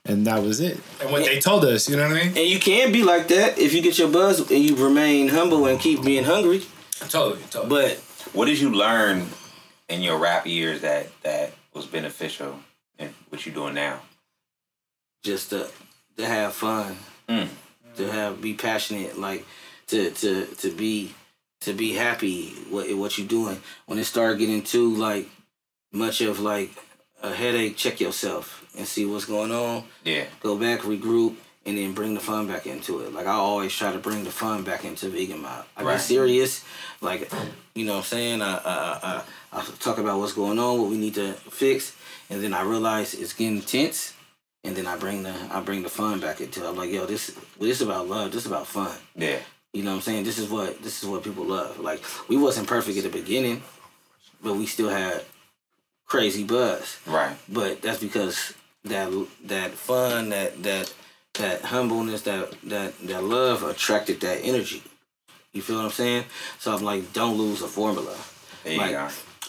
and that was it And what they told us. You know what I mean? And you can be like that if you get your buzz and you remain humble and keep being hungry. Totally, totally. But What did you learn in your rap years that that was beneficial in what you're doing now? just to to have fun, Mm. to have be passionate, like to to to be to be happy what what you're doing. When it started getting too like much of like a headache, check yourself and see what's going on. Yeah. Go back, regroup, and then bring the fun back into it. Like I always try to bring the fun back into vegan mob. I Right. get serious, like you know what I'm saying. I, I I I talk about what's going on, what we need to fix, and then I realize it's getting tense, and then I bring the I bring the fun back into it. I'm like, yo, this this is about love. This is about fun. Yeah. You know what I'm saying? This is what this is what people love. Like we wasn't perfect at the beginning, but we still had crazy buzz Right. but that's because that that fun, that that that humbleness, that that that love attracted that energy. You feel what I'm saying? So I'm like, don't lose a formula. There you Like.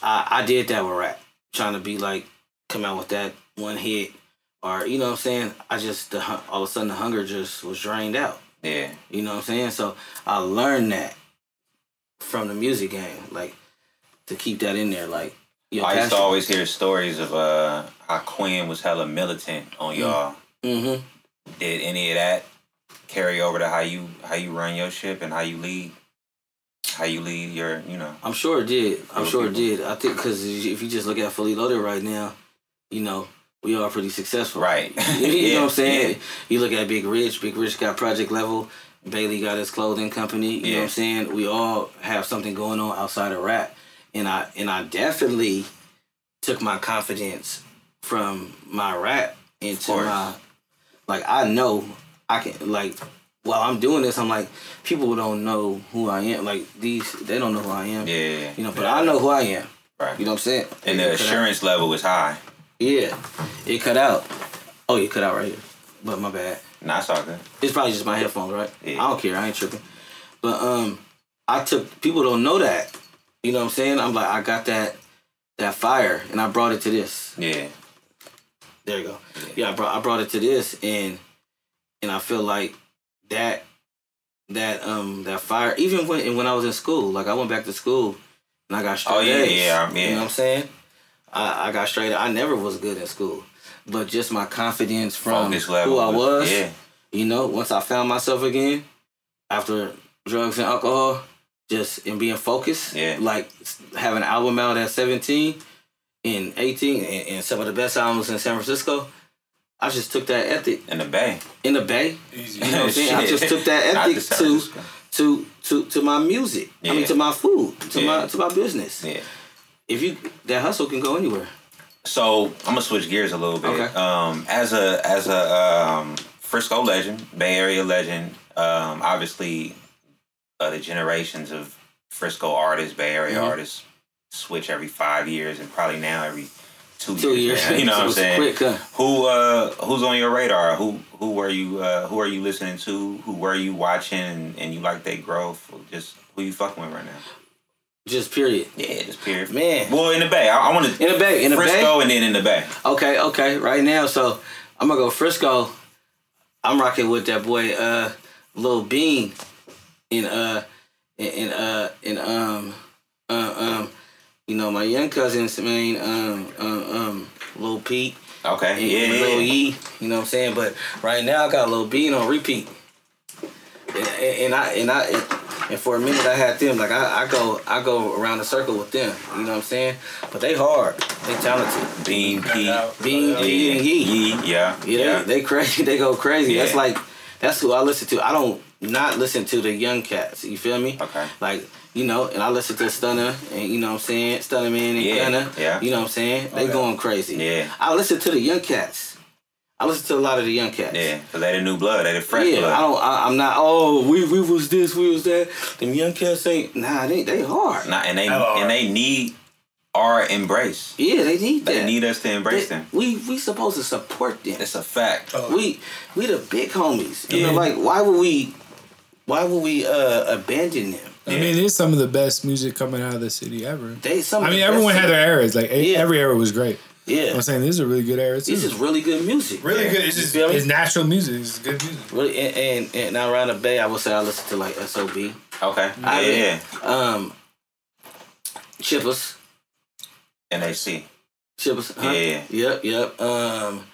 I I did that with rap, trying to be like come out with that one hit, or you know what I'm saying. I just the all of a sudden the hunger just was drained out. Yeah. You know what I'm saying? So I learned that from the music game, like to keep that in there, like. Your I used to always hear stories of uh how Quinn was hella militant on y'all. Mm-hmm. Did any of that carry over to how you how you run your ship and how you lead how you lead your you know I'm sure it did. I'm sure it did. I think because if you just look at Fully Loaded right now, you know, we are pretty successful. right you know Yeah, what I'm saying? yeah. You look at Big Rich. Big Rich got Project Level. Bailey got his clothing company. You know what I'm saying? We all have something going on outside of rap, and I and I definitely took my confidence from my rap into my like I know I can like while I'm doing this I'm like people don't know who I am like these they don't know who I am yeah you know but I know who I am right you know what I'm saying and the assurance level is high yeah it cut out. Oh you cut out right here. But my bad. Nah it's all good. It's probably just my headphones right? Yeah. I don't care. I ain't tripping. But um I took people don't know that. You know what I'm saying? I'm like I got that that fire and I brought it to this. Yeah. There you go. Yeah, I brought I brought it to this and and I feel like that that um that fire even when when I was in school, like I went back to school and I got straight Oh, yeah, A's. yeah, You know what I'm saying? I, I got straight I never was good in school. But just my confidence from focus who I was, yeah you know, once I found myself again after drugs and alcohol, just in being focused, Yeah. like having an album out at 17 and 18 and, and some of the best albums in San Francisco, I just took that ethic in the bay in the Bay. Easy. You know what I'm saying? I just took that Not ethic to to to to my music. I Yeah. mean to my food, to Yeah. my to my business. yeah If you that hustle can go anywhere. So I'm gonna switch gears a little bit. Okay. Um, as a as a um, Frisco legend, Bay Area legend, um, obviously, uh, the generations of Frisco artists, Bay Area Mhm. artists, switch every five years, and probably now every two, Two years. man. You know So what I'm saying? quick, huh? Who uh, who's on your radar? Who who are you uh, who are you listening to? Who were you watching, and, and you like their growth? Just who you fucking with right now? Just period. Yeah, just period. Man. Well, in the Bay, I, I want to In the Bay, in the Bay. Frisco, and then in the Bay. Okay, okay, right now. So I'm gonna go Frisco. I'm rocking with that boy, uh, Lil Bean, in uh, in, in uh, in um, uh, um, you know my young cousins, man, um, um, um, Lil Pete. Okay. and, Yeah. and Lil yeah. E. You know what I'm saying? But right now I got Lil Bean on repeat. And, and, and I and I and for a minute I had them like I, I go I go around the circle with them. You know what I'm saying? But they hard. They talented. Bean P. Bean, Yeah, P, and Yee. Yee, Yeah. Yeah, They, they crazy. They go crazy. That's like that's who I listen to. I don't not listen to the young cats. You feel me? Okay. Like you know, and I listen to Stunner and you know what I'm saying, Stunner Man and Yeah, Gunna. yeah. You know what I'm saying? They Okay. going crazy. Yeah. I listen to the young cats. I listen to a lot of the young cats. Yeah. Cause they the new blood. They the fresh Yeah, blood. I don't. I, I'm not. Oh, we we was this, we was that. Them young cats ain't. Nah, they they hard. Nah, and they Hella hard. and they need our embrace. Yeah, they need that. They need us to embrace They- them. We we supposed to support them. It's a fact. Oh. we we the big homies. You know, Yeah. like why would we why would we uh abandon them? I mean, it's some of the best music coming out of the city ever. They some I mean, everyone had their eras. Like Yeah. every era was great. Yeah. I'm saying this is a really good era too. This is really good music. Really Yeah. good. It's just You feel me? it's natural music. It's good music. Really and, and, and now around the bay I would say I listen to like SOB. Okay. I Yeah. yeah. Um Chippers. NAC. Chippers. Huh? Yeah. Yep, yep. Um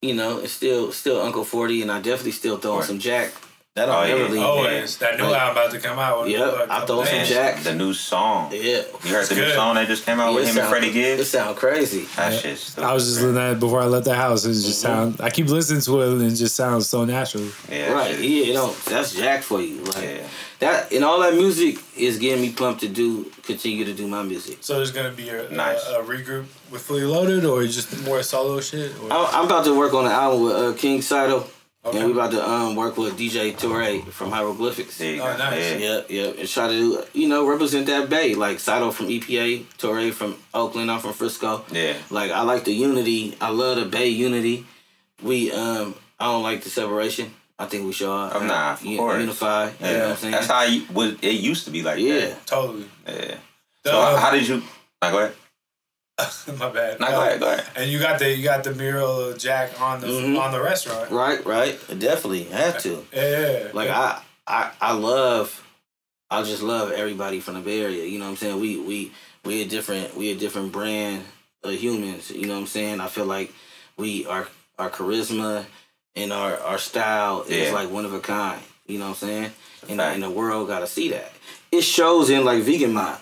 you know, it's still still Uncle Forty and I definitely still throw in Right. some Jack. That don't Oh, never yeah. leave. Always that new Like- album about to come out. Yep, Like, I throw some man, Jack. The new song. Yeah. You heard the new song that just came out with It him and sound- Gibbs? It Gibbs? sound crazy. That Yeah. shit's. I was just listening at it before I left the house. It just sound. I keep listening to it and it just sounds so natural. yeah, Right. shit- Yeah, you know, that's Jack for you. Like Yeah. that and all that music is getting me pumped to do continue to do my music. So there's gonna be a, Nice. a, a regroup with Fully Loaded, or just more solo shit. Or? I- I'm about to work on an album with uh, King Saito. Okay. And we about to um work with DJ Torre from Hieroglyphics. There you Oh, nice. Yeah. Yeah, yeah, and try to do you know represent that bay like Saito from EPA, Torre from Oakland, I'm from Frisco. Yeah. Like I like the unity. I love the bay unity. We um I don't like the separation. I think we should all Oh, nah, uh, of u- course. unify. You know what Yeah. I'm saying? That's how you, was, it used to be like yeah. totally. Yeah. The- So how did you? Nah, go ahead. my bad. Nah, go ahead. Go ahead. And you got the you got the mural of Jack on the Mhm. on the restaurant. Right, right. Definitely have to. Yeah. Like I, I, I love, I just love everybody from the Bay Area. You know what I'm saying? We, we, we a different, we a different brand of humans. You know what I'm saying? I feel like we our our charisma and our our style is Yeah. like one of a kind. You know what I'm saying? And, and the world got to see that. It shows in like Vegan Mob.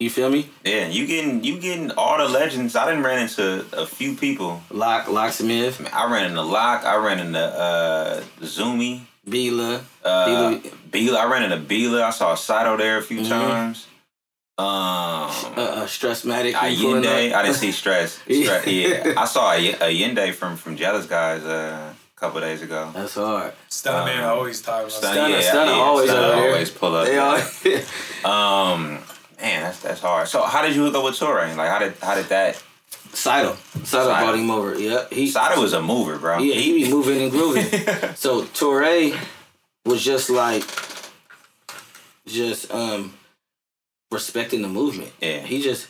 You feel me? Yeah, you getting you getting all the legends. I didn't ran into a few people. Lock, Locksmith, I ran into Lock. I ran into uh, Zoomy. Bila. Uh, Bila- Bila. I ran into Bila. I saw Saito there a few Mhm. times. Um, Uh, uh, Stressmatic. you pulling Allende. I didn't see Stress. Stress yeah, I saw Ay- Allende from from Jealous Guys uh, a couple days ago. That's hard. Stunner Man Um, always talking about Stunner- yeah, Stunner yeah, always Stunner always pull up. They yeah. all. Um, man, that's that's hard. So how did you hook up with Torre? Like how did how did that? Saito Saito. brought him over. Yep. He, Saito was a mover, bro. Yeah, he be moving and grooving. so Torre was just like, just um, respecting the movement. Yeah. He just,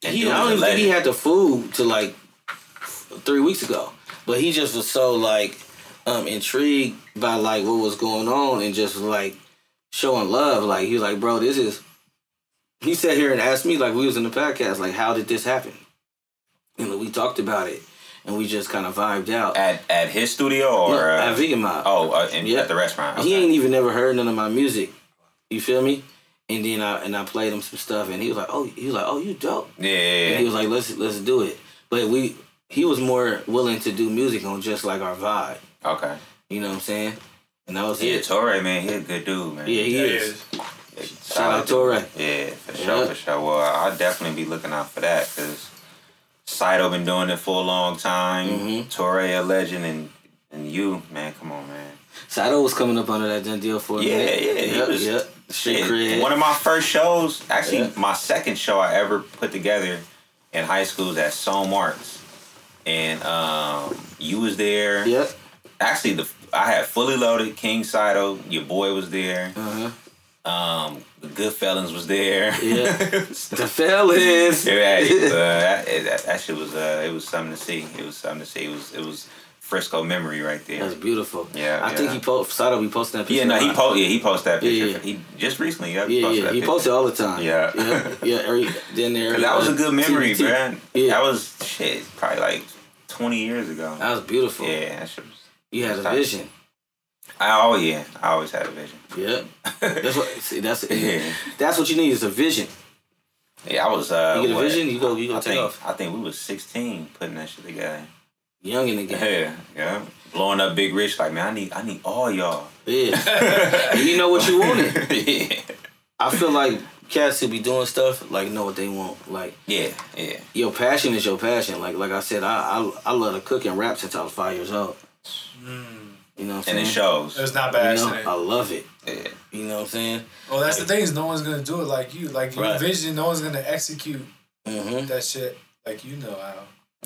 he, I don't even think he had the food to like three weeks ago, but he just was so like um intrigued by like what was going on and just like showing love. Like he was like, bro, this is. He sat here and asked me like we was in the podcast, like how did this happen? And we talked about it, and we just kind of vibed out. at at his studio or No, uh, at Vegan Mob. oh uh, in, Yeah. at the restaurant. He ain't even never heard none of my music. You feel me? And then I and I played him some stuff, and he was like, "Oh, he was like, oh, you dope." Yeah, yeah, And he was like, "Let's let's do it." But we he was more willing to do music on just like our vibe. okay. You know what I'm saying? And that was Yeah, it. Torre, man, he a good dude, man. Yeah, he Yeah, is. yeah. Shout out Torre. Yeah, for sure, Yeah. for sure. Well, I'll definitely be looking out for that because Saito been doing it for a long time. Mhm. Torre a legend, and and you, man, come on, man. Saito was coming up under that deal for a Yeah, minute. yeah, he Yep, was- yep. Shit. One of my first shows, actually, Yeah. my second show I ever put together in high school was at Sean Marks, and um, you was there. Yep. Actually, the I had fully loaded King Saito. Your boy was there. Uh huh. Um, the Goodfellas was there. Yeah. The fellas. Yeah, uh, that, that, that shit was uh, it was something to see. It was something to see. It was it was Frisco memory right there. That's beautiful. Yeah, I think he posted. Saito be posting that picture. Yeah, no, he a lot. po- yeah he posted that picture. Yeah, yeah. He just recently yeah, he Yeah, posted yeah. He picture. posted all the time. Yeah. yeah, yeah. Every, then there. that was a good memory, TBT. man. Yeah. That was shit. probably like twenty years ago. That was beautiful. Yeah, that shit was. You had a vision. I oh yeah, I always had a vision. Yep. That's what. See, that's Yeah. that's what you need is a vision. Yeah, I was. Uh, You get a what? vision, you go. You go I take think off. I think we was sixteen putting that shit together. Young in the game. Yeah, yeah. Blowing up Big Rich like man, I need I need all y'all. Yeah. and you know what you wanted. yeah, I feel like cats who be doing stuff like know what they want. Like yeah, yeah. your passion is your passion. Like like I said, I I, I love to cook and rap since I was five years old. You know what I'm And it saying? shows. It's not bad. You know. I love it. Yeah. You know what I'm saying? Well, that's the thing is no one's gonna do it like you. Like your Right. vision, no one's gonna execute Mm-hmm. that shit like you know how.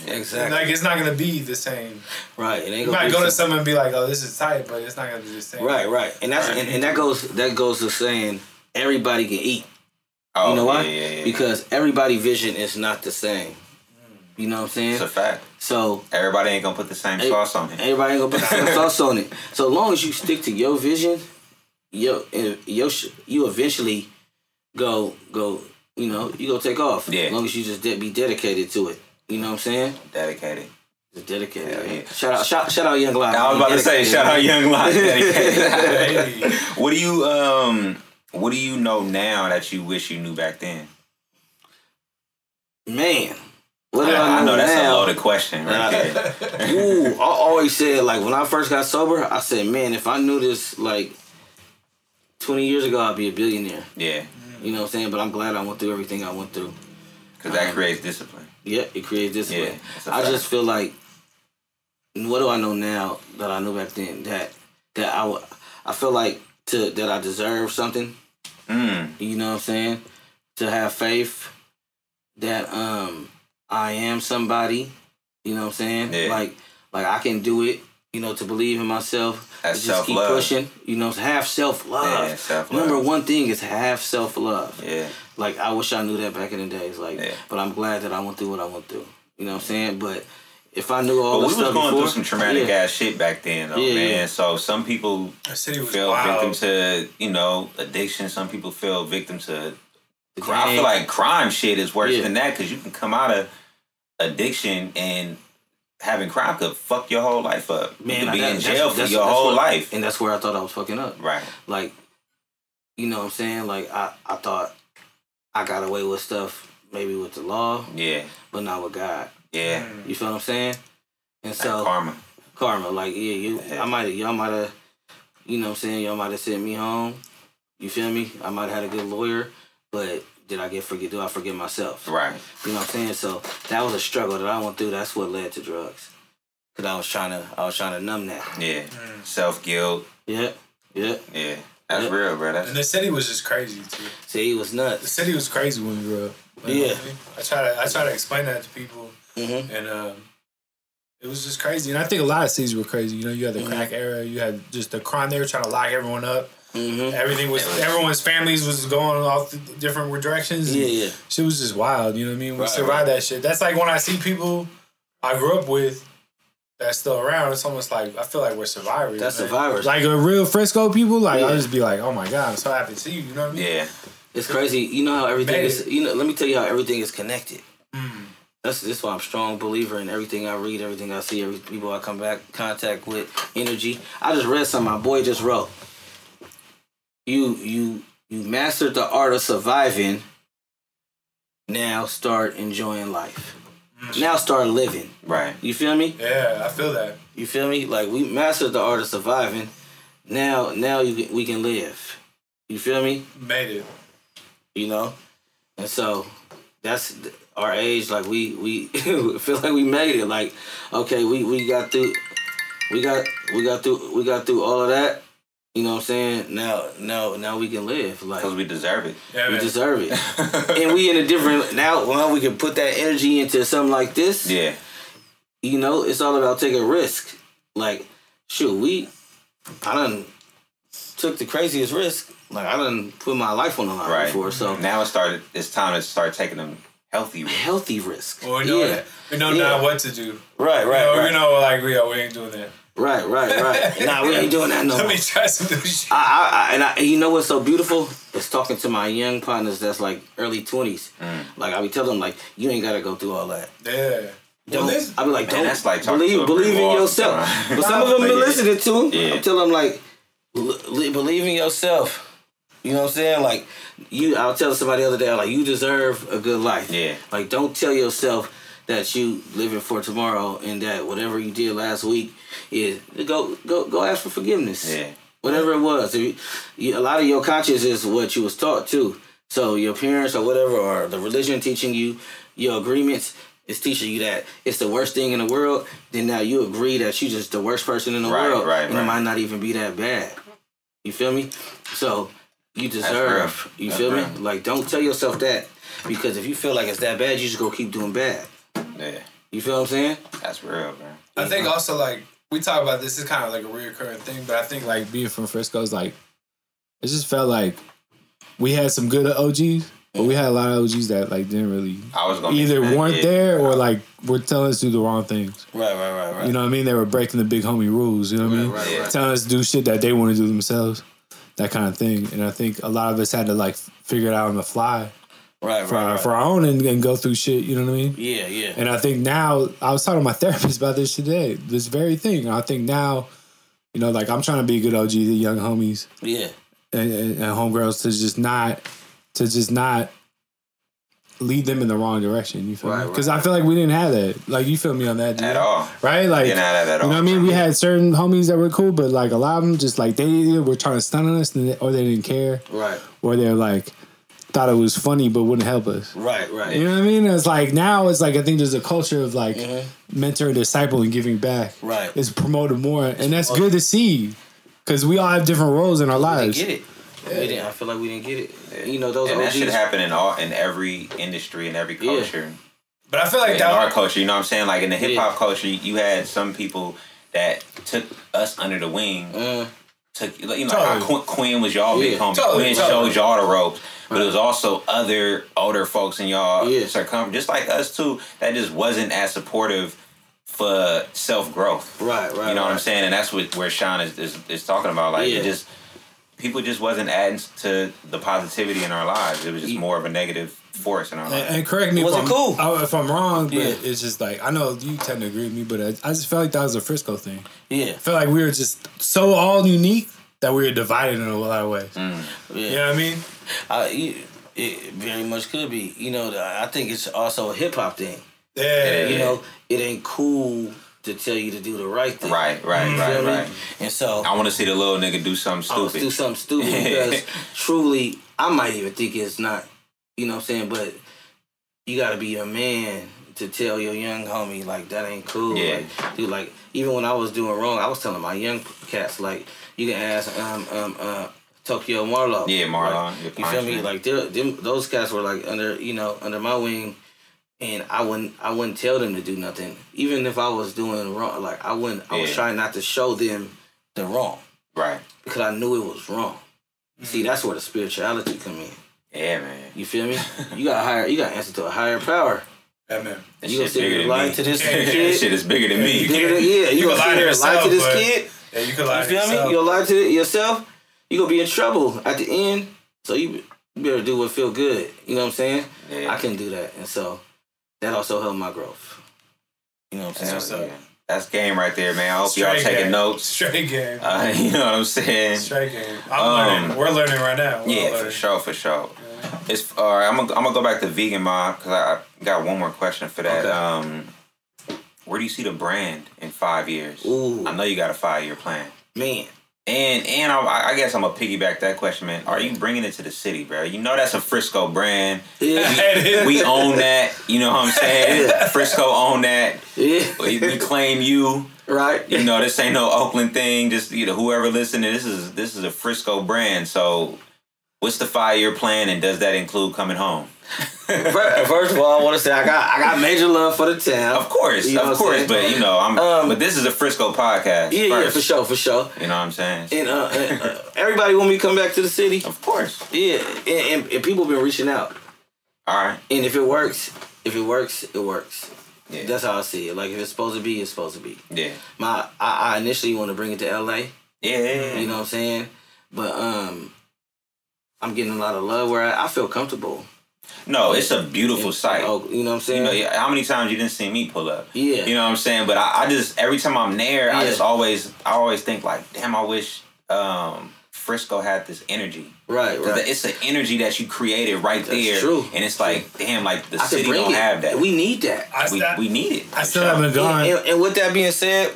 Exactly. Like it's not gonna be the same. right. It ain't You gonna might go to someone and be like, "Oh, this is tight," but it's not gonna be the same. Right, right. And that's and, and that goes that goes to saying everybody can eat. Oh, you know why? Yeah, yeah, yeah. Because everybody vision is not the same. You know what I'm saying? it's a fact. So Everybody ain't gonna put the same sauce on it. everybody ain't gonna put the same sauce on it. So long as you stick to your vision, yo, yo, you eventually go go. You know, you go take off. Yeah. As long as you just de- be dedicated to it. You know what I'm saying? Dedicated. Just dedicated. Man. yeah. Shout out, shout, shout out, Young Live. I was about to say, shout out. Young. Dedicated. What do you um? What do you know now that you wish you knew back then? Man, what do I know, I know that's now? a loaded question right there. Ooh, I always said like when I first got sober, I said, man, if I knew this like twenty years ago, I'd be a billionaire. Yeah, You know what I'm saying? But I'm glad I went through everything I went through. because that creates discipline. Yeah, it creates discipline. Yeah, I just feel like what do I know now that I knew back then that that I I feel like to that I deserve something. Mm. You know what I'm saying? To have faith that um I am somebody. You know what I'm saying? Yeah. Like like I can do it. You know, to believe in myself. That's to just keep self-love. pushing. You know, to have self love. Yeah. Number one thing is have self love. Yeah, Like I wish I knew that back in the days. Like, Yeah. but I'm glad that I went through what I went through. You know what I'm saying? But if I knew all but this we was stuff going before, through some traumatic yeah, ass shit back then, though, Yeah, man. yeah. So some people The city was fell wild. victim to you know addiction. Some people fell victim to. I feel like crime shit is worse Yeah. than that because you can come out of addiction and having crime could fuck your whole life up. man, you could be in that's- jail for your whole where- life. and that's where I thought I was fucking up. Right. Like, you know what I'm saying? Like I, I thought I got away with stuff maybe with the law, Yeah. but not with God. Yeah. You feel what I'm saying? And so karma. karma, like yeah, you, Yeah. I might, y'all might have, you know what I'm saying? Y'all might have sent me home. You feel me? I might have had a good lawyer, but did I get forget? Do I forget myself? Right. You know what I'm saying? So that was a struggle that I went through. That's what led to drugs. Cause I was trying to, I was trying to numb that. Yeah. Mm. Self guilt. Yeah, yeah. Yeah. That's Yep. real, bro. That's And the city was just crazy too. See, he was nuts. The city was crazy when we grew up. Like, Yeah. I try to I try to explain that to people, mm-hmm. and um, it was just crazy. And I think a lot of cities were crazy. You know, you had the Mhm. crack era. You had just the crime. They were trying to lock everyone up. Hmm Everything was everyone's families was going off different directions. Yeah, yeah. Shit was just wild. You know what I mean? We Right, survived that shit. That's like when I see people I grew up with that's still around. It's almost like I feel like we're survivors. That's man. survivors. Like a real Frisco people. Like Yeah. I'll just be like, oh my god, I'm so happy to see you. You know what I mean? yeah. It's crazy. You know how everything Made is. You know, let me tell you how everything is connected. Mm. That's this why I'm a strong believer in everything I read, everything I see, every people I come back contact with, energy. I just read something my boy just wrote. You you you mastered the art of surviving. Now start enjoying life. Now start living. Right. You feel me? Yeah, I feel that. You feel me? Like we mastered the art of surviving. Now now you can, we can live. You feel me? Made it. you know and so that's our age like we we feel like we made it like okay we we got through we got we got through we got through all of that you know what i'm saying now now now we can live like Because we deserve it. Yeah, we man. deserve it and we in a different now well we can put that energy into something like this yeah. you know it's all about taking a risk like shoot we i done took the craziest risk like i done put my life on the line Right. before so Now it started. It's time to start taking them healthy. risks. healthy risk Well, we know yeah that. We know Yeah. now what to do. Right, right, you know, right. We know like we, are, we ain't doing that. Right, right, right. nah, we ain't doing that no Let more. me try some new shit. I, I, I, and, I, you know what's so beautiful? It's talking to my young partners that's like early 20s. Mm. Like, I be telling them, like, you ain't got to go through all that. Yeah. Don't. this- I be like, Man, don't. that's like talking believe to a believe in yourself. But some of them But been yeah. listening to. Yeah. I'm telling them like, "Bel- believe in yourself. You know what I'm saying? Like, you. I was telling somebody the other day, like, you deserve a good life. Yeah. Like, don't tell yourself that you living for tomorrow and that whatever you did last week is go go go ask for forgiveness. Yeah. Whatever it was, if you, you, a lot of your conscience is what you was taught too. So your parents or whatever, or the religion teaching you your agreements is teaching you that it's the worst thing in the world. Then now you agree that you just the worst person in the Right, world, right, and right. it might not even be that bad. You feel me? So you deserve. You That's feel me? Like don't tell yourself that because if you feel like it's that bad, you just go keep doing bad. Yeah. You feel what I'm saying? That's real, bro. I think also like we talk about this is kind of like a reoccurring thing, but I think like being from Frisco is like it just felt like we had some good OGs, but we had a lot of OGs that like didn't really I was either weren't there or like were telling us to do the wrong things. Right, right, right, right. You know what I mean? They were breaking the big homie rules. You know what I mean? Right, right, right. Telling us to do shit that they want to do themselves, that kind of thing. And I think a lot of us had to like figure it out on the fly Right, for right, our, right. for our own and, and go through shit. You know what I mean? Yeah, yeah. And I think now I was talking to my therapist about this today, this very thing. I think now, you know, like I'm trying to be a good OG to young homies Yeah. and, and, and homegirls to just not to just not lead them in the wrong direction. You feel Right, me? right, Because I feel like we didn't have that. Like you feel me on that, G? At all. right? Like Didn't have that at you know what I mean? We had certain homies that were cool, but like a lot of them just like they either were trying to stun on us, or they didn't care, Right, or they're like thought it was funny but wouldn't help us. right, right. You know what I mean? It's like now it's like I think there's a culture of like Mhm. mentor and disciple and giving back. Right. It's promoted more, and that's good to see because we all have different roles in our We lives. get it. We didn't, I feel like we didn't get it. You know, those And that should happen in all in every industry in every Yeah. culture. but I feel like in that our culture, you know what I'm saying? Like in the hip hop Yeah. culture, you had some people that took us under the wing. Uh, Took you know how Totally. Quinn, Quinn was y'all big homie. Totally, Quinn totally. showed y'all the ropes, but it was also other older folks in y'all Yeah. circumference, just like us too, that just wasn't as supportive for self growth. right, right. You know what I'm saying? And that's what where Sean is, is, is talking about. Like Yeah. it just people just wasn't adding to the positivity in our lives. It was just more of a negative force in our And, and correct me Was if I'm, cool? oh, if I'm wrong, but Yeah. it's just like I know you tend to agree with me, but I, I just felt like that was a Frisco thing. Yeah, I feel like we were just so all unique that we were divided in a lot of ways. Mm. yeah. You know what I mean? I, you, it very much could be. You know, I think it's also a hip hop thing. yeah, You know, it ain't cool to tell you to do the right thing. Right, right, You right, feel me? right. And so I want to see the little nigga do something I stupid. do something stupid because truly, I might even think it's not. You know what I'm saying? But you got to be a man to tell your young homie like that ain't cool. Yeah. Like, dude, like even when I was doing wrong, I was telling my young cats like you can ask um um uh Tokyo Marlo. Yeah, Marlon, Like, you feel me? Like them, those cats were like under you know under my wing. And I wouldn't, I wouldn't tell them to do nothing, even if I was doing wrong. Like I wouldn't, Yeah. I was trying not to show them the wrong right. because I knew it was wrong. See, that's where the spirituality come in. Yeah, man. You feel me? You got higher. You got to answer to a higher power. yeah, man. That You gonna sit here bigger and than lie to this Yeah, that kid? shit is bigger than me. You Bigger than- yeah, you, you gonna lie sit to here lie yourself, to this but- kid? Yeah, you could lie You to feel me? yourself. You gonna lie to yourself? You gonna be in trouble at the end. So you you better do what feel good. You know what I'm saying? Yeah. I can do that, and so that also helped my growth. You know what I'm saying? so- That's game right there, man. I hope y'all taking game. notes. Straight game. Uh, you know what I'm saying? Straight game. I'm Um, learning. We're learning right now. We're all Yeah, for sure, for sure. It's all right. I'm gonna I'm gonna go back to vegan mob because I, I got one more question for that. Okay. Um, where do you see the brand in five years? Ooh. I know you got a five year plan. Man, And and I, I guess I'm gonna piggyback that question, man. Are you bringing it to the city, bro? You know that's a Frisco brand. yeah, We own that. You know what I'm saying? Frisco own that. yeah, We, we claim you. right. You know this ain't no Oakland thing. Just you know whoever listening, this is this is a Frisco brand. So, what's the five year plan, and does that include coming home? First of all, I want to say I got I got major love for the town. Of course, You know of course, but you know I'm. Um, but this is a Frisco podcast. Yeah, yeah, for sure, for sure. You know what I'm saying? And uh, uh, uh, everybody want me to come back to the city. Of course. Yeah, and, and, and people been reaching out. All right. And if it works, if it works, it works. Yeah. That's how I see it. Like if it's supposed to be, it's supposed to be. Yeah. My I, I initially want to bring it to LA. Yeah. You know what I'm saying? But um, I'm getting a lot of love where I, I feel comfortable. No, it's a beautiful sight. Oh, you know what I'm You saying? know, yeah, how many times you didn't see me pull up? Yeah. You know what I'm saying? But I, I just every time I'm there, I just always I always think like, damn, I wish um, Frisco had this energy. Right, 'Cause right. It's an energy that you created right That's there, true. and it's like, damn, like the I city don't it. have that. We need that. I, we, st- we need it. I still haven't gone. And, and, and with that being said,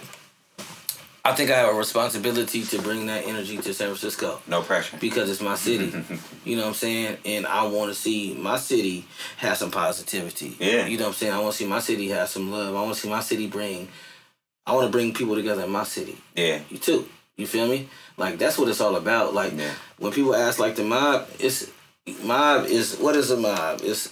I think I have a responsibility to bring that energy to San Francisco No pressure. because it's my city. you know what I'm saying? And I want to see my city have some positivity. Yeah. You know what I'm saying? I want to see my city have some love. I want to see my city bring. I want to bring people together in my city. Yeah. You too. You feel me? Like that's what it's all about. Like Yeah. when people ask like the mob, it's mob is what is a mob? It's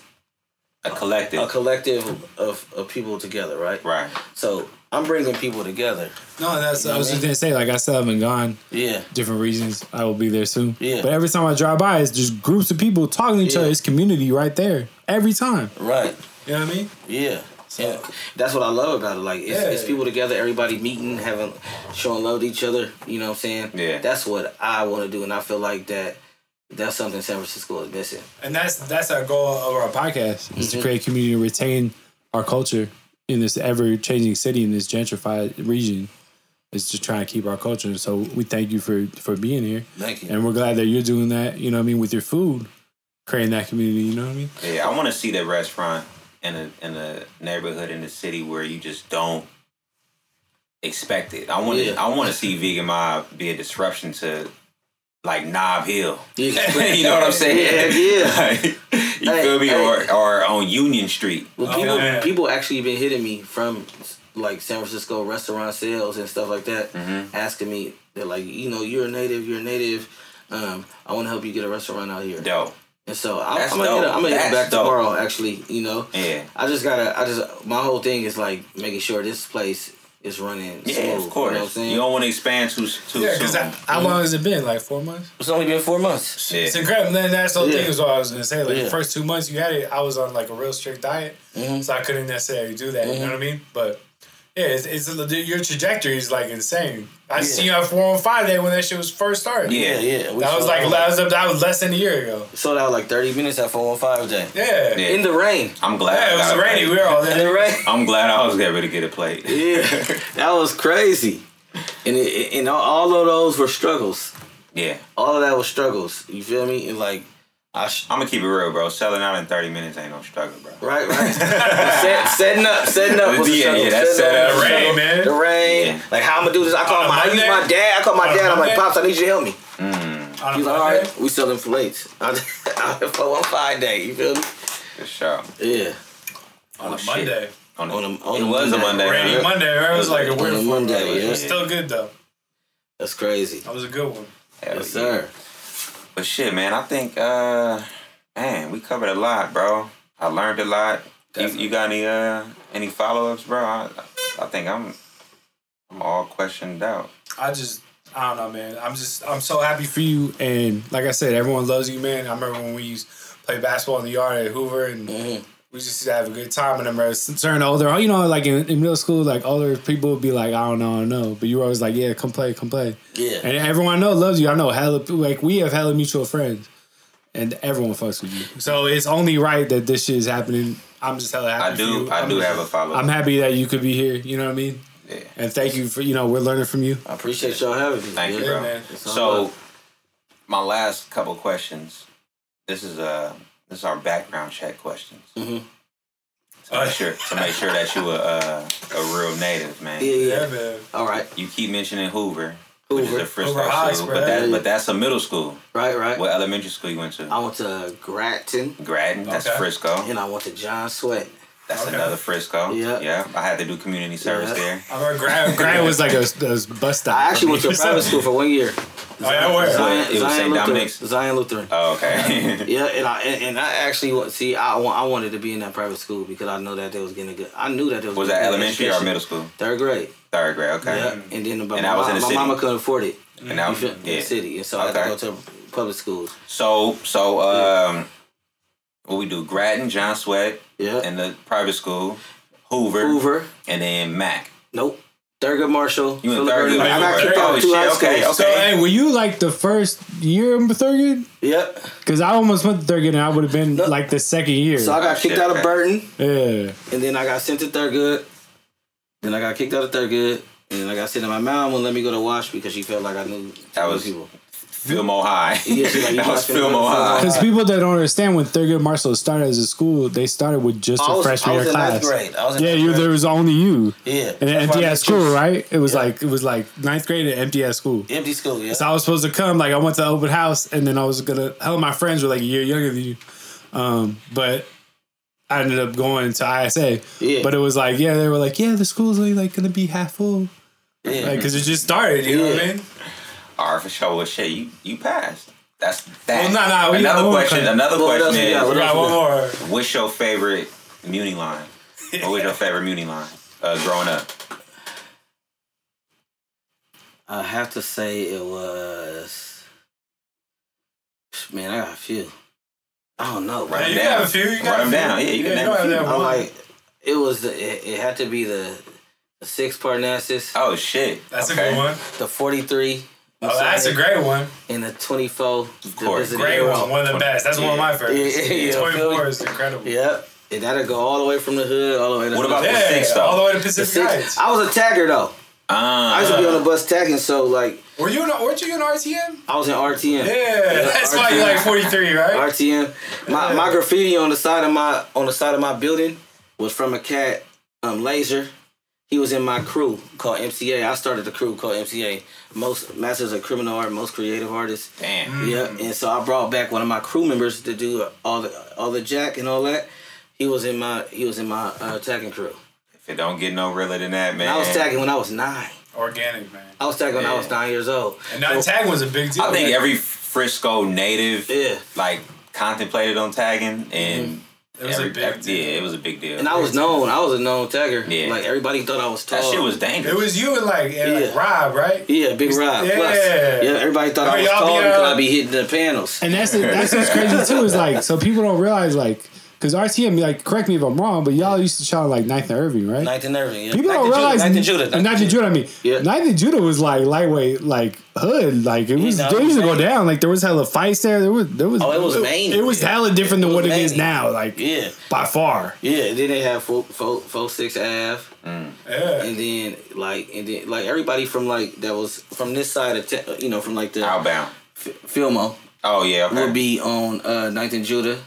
A collective. a collective of, of people together, right? Right. So I'm bringing people together. No, that's I was just gonna say. Like I still haven't gone. Yeah. Different reasons. I will be there soon. Yeah. But every time I drive by, it's just groups of people talking to each Yeah. other. It's community right there every time. Right. You know what I mean? Yeah. And that's what I love about it. Like it's, Yeah. it's people together, everybody meeting, having, showing love to each other. You know what I'm saying? Yeah. That's what I want to do, and I feel like that. That's something San Francisco is missing. And that's that's our goal of our podcast is Mm-hmm. to create community and retain our culture in this ever changing city in this gentrified region. Is to try and keep our culture. So we thank you for for being here, Thank you. and we're glad that you're doing that. You know what I mean with your food, creating that community. You know what I mean? Yeah, I want to see that restaurant in a in a neighborhood in the city where you just don't expect it. I want to Yeah. I want to see Vegan Mob be a disruption to like Nob Hill. Yeah. you know what I'm saying? Yeah, yeah. Like, you Hey, feel me? hey. Or or on Union Street. Well, Oh, people yeah. people actually been hitting me from like San Francisco restaurant sales and stuff like that, Mm-hmm. asking me. They're like, you know, you're a native. You're a native. Um, I want to help you get a restaurant out here. Dope. And so I'm, I'm gonna hit, dope. I'm gonna hit That's back dope. tomorrow. Actually, you know, Yeah. I just gotta. I just my whole thing is like making sure this place is running. Yeah, smooth, of course. You know what I'm You, don't want to expand too too Yeah, soon. because how long has it been? Like four months. it's only been four months. Yeah. It's incredible. And that's the Yeah. thing is what I was gonna say. Like Yeah. the first two months you had it, I was on like a real strict diet, Mhm. so I couldn't necessarily do that. You know what I mean? But yeah, it's, it's your trajectory is like insane. I Yeah. seen you at four on five day when that shit was first started. Yeah. Yeah, yeah. We that was sold like that was, that was less than a year ago. sold out like thirty minutes at four one five day Yeah, Yeah. in the rain. I'm glad. yeah. It was rainy. We were all In the rain. I'm glad I was able to get a plate. Yeah, that was crazy. And it, and all- all of those were struggles. Yeah. All of that was struggles. You feel me? And like, I sh- I'm gonna keep it real, bro. Selling out in 30 minutes ain't no struggle, bro. right, right. Set, setting up, setting up was a Yeah, yeah, that's Setting up set was up. a struggle. Rain, man. The rain. Yeah. Like, how I'm gonna do this? I call On a my, I use my dad. I call my On dad. I'm like, pops, I need you to help me. Mm. On a He's like, all Monday? right, we selling plates. I for one five day. You feel me? For sure. Yeah. on a oh, shit. Monday. On, On a, a- on it a was a Monday. Monday. Rainy huh? Monday. Right? It was like a weird. Monday, but It was still good though. That's crazy. That was a good one. Hell Yes, yeah. sir. But shit, man, I think, uh, man, we covered a lot, bro. I learned a lot. You, you got any uh any follow ups, bro? I, I think I'm I'm all questioned out. I just I don't know, man. I'm just I'm so happy for you, and like I said, everyone loves you, man. I remember when we used to play basketball in the yard at Hoover, and Mhm. We just used to have a good time. And I remember certain older, you know, like in, in middle school, like older people would be like, I don't know, I don't know, but you were always like, yeah, come play, come play, Yeah. and everyone I know loves you. I know hella like we have hella mutual friends, and everyone fucks with you. So it's only right that this shit is happening. I'm just hella happy. I for do you. I do just- have a follow up. I'm happy that you could be here. You know what I mean? Yeah. And thank you for you know we're learning from you. I appreciate y'all having me. Thank you, bro. man. It's So, my last couple questions. This is uh this is our background check questions. Mhm. To make sure to make sure that you a uh, a real native, man. Yeah, yeah. man. All right. You keep mentioning Hoover, which is Hoover. a Frisco Hoover High, school, bro. but that but that's a middle school. Right, right. What elementary school you went to? I went to Grattan Grattan, that's Okay. Frisco. and I went to John Swett. That's Okay. another Frisco. Yeah. yeah. I had to do community service Yeah. there. I remember Grant, Grant was like a, a bus stop. I actually went to a private school for one year. Oh, yeah, where? Zion, It was Zion St. Lutheran. Dominic's? Zion Lutheran. Oh, okay. Yeah, and I and, and I actually see I, I wanted to be in that private school because I know that they was getting a good. I knew that they was. was that a good elementary or middle school? Third grade. Third grade. Okay. Yeah, and then but And my, that was in the my city? mama couldn't afford it. And that You was, feel, in the city, and so I had to go to public schools. So so um, what we do? Grattan, John Swett, Yeah, and the private school, Hoover, Hoover. and then Mac. Nope. Thurgood Marshall. You in Thurgood? I got kicked shit, out of two high okay, schools. okay. So, hey, were you like the first year in Thurgood? Yep. Because I almost went to Thurgood and I would have been No. like the second year. So I got kicked shit, out of okay. Burton, yeah. and then I got sent to Thurgood. Then I got kicked out of Thurgood, and then I got sent to my mom wouldn't let me go to Wash because she felt like I knew That knew was- people. Filmo High. Yeah, she like, that was not finna go to Filmo High. Because people that don't understand when Thurgood Marshall started as a school, they started with just I a was, freshman year class. ninth grade. I was in Yeah, ninth you grade. there was only you. Yeah. And an empty ass school, choose- right? It was Yeah. like it was like ninth grade and empty ass school. Empty school, yeah. So I was supposed to come, like I went to the open house, and then I was gonna. Hell, my friends were like a year younger than you, um, but I ended up going to ISA. Yeah. But it was like, yeah, they were like, yeah, the school's only like gonna be half full, yeah. like because it just started. You know what I mean? All right, for sure. Well, shit, you you passed. That's that. Well, nah, nah, we another one question. question. Another What question we got? is, What We got one more. what's your favorite Muni line? What was your favorite Muni line uh, growing up? I have to say it was. Man, I got a few. I don't know, bro. Write you them can down. have a few. You can Write them down. Yeah, you can Yeah, name you a few. have to have I'm like, it was the. It, it had to be the, the six Parnassus, Oh shit. That's okay. a good one. the forty three. Oh, that's a great one. And the twenty four. Of course. Great one. One of the best. That's one of my favorites. Yeah, yeah, yeah. 24 is incredible. Yep. And that'll go all the way from the hood all the way to What about the, the Yeah, six, though? all the way to Pacific six? Heights. I was a tagger though. I used to be on Uh, the bus tagging, so like Were you in, weren't you in RTM? I was in RTM. Yeah, that's why you're like 43, right? RTM. My my graffiti on the side of my on the side of my building was from a cat, um, Laser. He was in my crew called MCA. I started the crew called MCA. Most Masters of Criminal Art, most creative artists. damn. Yeah, and so I brought back one of my crew members to do all the all the jack and all that. He was in my he was in my uh, tagging crew. If it don't get no realer than that, man. And I was tagging when I was nine. Organic, man. I was tagging when I was nine years old. And now tagging was a big deal. I think man. every Frisco native Yeah. like contemplated on tagging and It was a big deal. yeah, it was a big deal. And I was known. I was a known tagger. Yeah. Like everybody thought I was tall. that shit was dangerous. It was you and like, and like Rob, right? Yeah, Big Rob. Yeah. Plus, yeah, everybody thought I was y'all tall be, uh, because I be hitting the panels. And that's that's what's crazy too is like so people don't realize like because RTM like correct me if I'm wrong, but y'all used to shout like Ninth and Irving, right? Ninth and Irving. Yeah. People Ninth don't realize Judah. Ninth and Judah. Uh, Ninth and Judah. I mean, Yeah. Ninth and Judah was like lightweight, like hood. Like it was, no, they used to it go was down. Like there was hella fights there. There was, there was. Oh, it was veiny. It was hella different than It what was it is now. Like Yeah. by far. Yeah. Then they have four, four, four six Ave, Yeah. and then like and then like everybody from like that was from this side of te- you know from like the Outbound. F- Filmo Oh yeah, okay. would be on uh, Ninth and Judah.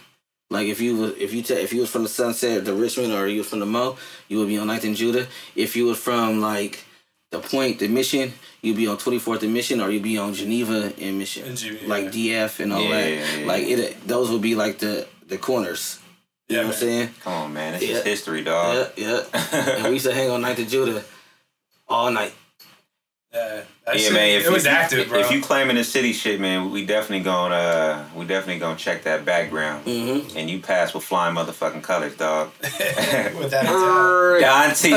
Like if you was if you ta- if you was from the Sunset the Richmond or you was from the Mo, you would be on Ninth and Judah. If you was from like the Point, the Mission, you'd be on Twenty Fourth and Mission, or you'd be on Geneva and Mission, And Geneva, like DF and all Yeah, that. yeah, yeah, like it, those would be like the the corners. You Yeah, know what I'm saying? Come on, man. That's Yeah. just history, dog. Yeah, yeah. and we used to hang on Ninth and Judah all night. Yeah, Yeah, shit- man. If, it was you- active, bro. If you claiming the city shit, man, we definitely gonna uh, we definitely gonna check that background. Mm-hmm. And you pass with flying motherfucking colors, dog. with that attack. Don T.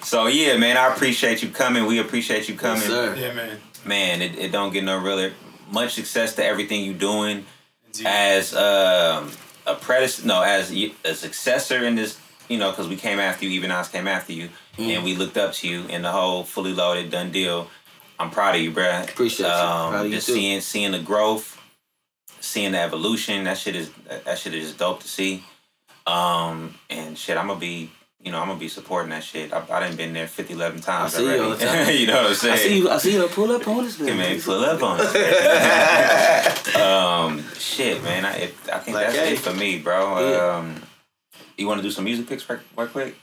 so yeah, man, I appreciate you coming. We appreciate you coming. Yes, sir. Yeah, man. Man, it, it don't get no realer. Much success to everything you doing Indeed. as um, a predecessor. No, as a successor in this. You know, because we came after you, even us came after you, Mm. and we looked up to you in the whole fully loaded done deal. I'm proud of you, bruh. Appreciate you. Um, Proud of you just too. seeing seeing the growth, seeing the evolution. That shit is that shit is just dope to see. Um, and shit, I'm gonna be, you know, I'm gonna be supporting that shit. I, I done been there 50, 11 times I see you already. all the time. you know what I'm saying? I see you. I see you. Pull up on this Yeah, man. man, pull up on it. um, shit, man. I, it, I think Like, that's hey. it for me, bro. Yeah. Um, you want to do some music picks right, right quick?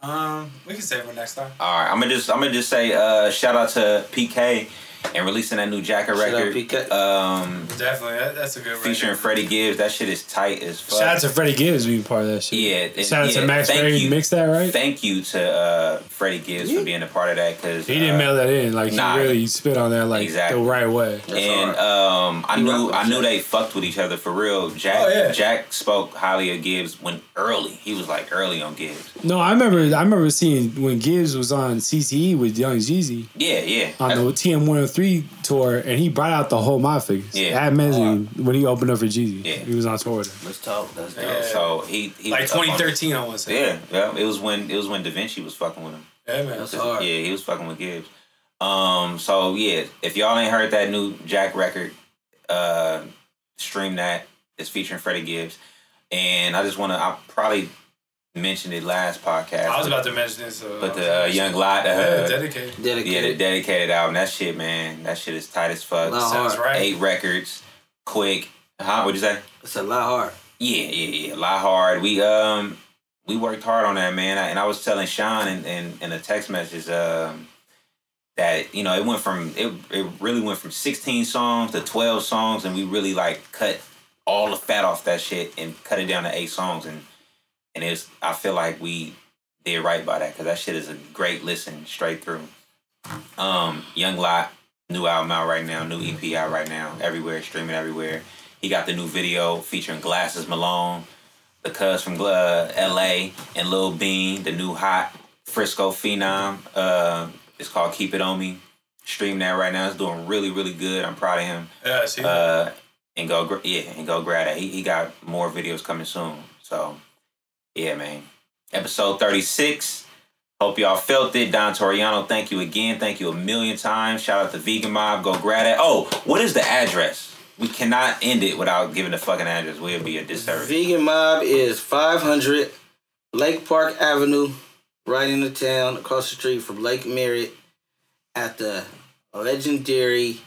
Um, we can save it next time. All right, I'm gonna just I'm gonna just say uh, shout out to PK and releasing that new Jacka Shout out record. Um, Definitely, that, that's a good featuring record. Freddie Gibbs. That shit is tight as fuck. Shout out to Freddie Gibbs being part of that shit. yeah. and- Shout out yeah, to Max thank Berry you. mixed that right. Thank you to uh, Freddie Gibbs for being a part of that because he didn't mail that in. Like nah. he really spit on that like Exactly. the right way. That's and hard. um, I He knew I knew they fucked with each other for real. Jack Oh, yeah. Jack spoke highly of Gibbs when early. He was like early on Gibbs. No, I remember. I remember seeing when Gibbs was on CTE with Young Jeezy Yeah, yeah. on the TM one hundred 3 tour, and he brought out the whole Mob Figaz. Yeah. At Mezzanine when he opened up for Jeezy. Yeah. He was on tour with him. Let's talk. That's dope. Yeah. So he, he Like was up on- 2013, I want to say. Yeah, yeah. It was when it was when Davinci was fucking with him. Yeah, man. That's hard. Yeah, he was fucking with Gibbs. Um, so yeah, if y'all ain't heard that new Jack record, uh, stream that. It's featuring Freddie Gibbs, and I just want to. I probably mentioned it last podcast. I was about to mention this. Uh, but the uh, Young Lot, uh, yeah, dedicated. yeah, the Dedicated. dedicated album. That shit, man. That shit is tight as fuck. Sounds right. Eight records, quick. Huh? What'd you say? It's a lot hard. Yeah, yeah, yeah. A lot hard. We um we worked hard on that, man. I, and I was telling Sean in, in, in a text message um that you know it went from it it really went from sixteen songs to twelve songs, and we really like cut all the fat off that shit and cut it down to eight songs, and and it's I feel like we did right by that because that shit is a great listen straight through. Um, Young Lot, new album out right now, new EP out right now, everywhere streaming everywhere. He got the new video featuring Glasses Malone, the cuz from uh, L.A. and Lil Bean, the new hot Frisco phenom. Uh, it's called Keep It On Me. Stream that right now. It's doing really, really good. I'm proud of him. Yeah, I see. Uh, and go, yeah, and go grab that. He, he got more videos coming soon. So, yeah, man. Episode 36. Hope y'all felt it. Don Toriano, thank you again. Thank you a million times. Shout out to Vegan Mob. Go grab that. Oh, what is the address? We cannot end it without giving the fucking address. We'll be a disservice. Vegan Mob is 500 Lake Park Avenue, right in the town, across the street from Lake Merritt, at the legendary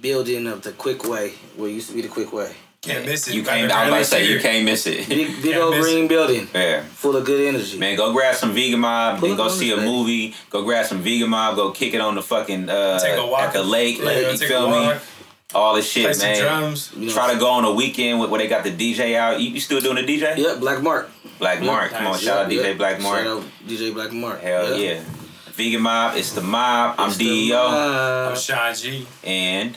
building of the Kwik Way, where used to be the Kwik Way. Can't miss it. You Got can't. the I was about to say you can't miss it. Big, big old miss green building, Yeah. full of good energy. Man, go grab some vegan mob, Pull then go on see a stage. movie. Go grab some vegan mob, go kick it on the fucking uh Take a walk. at the lake. Yeah, you take feel a me? walk. All this shit, Play some man. drums. You know, Try to go on a weekend with, where they got the DJ out. You, you still doing the DJ? Yep, Black Mark. Black Mark. Come on, Nice. shout out DJ yep. Black Mark. Shout out DJ Black Mark. Hell Yep. yeah. Vegan Mob, it's the mob. I'm It's DEO. I'm mob. Sean G. And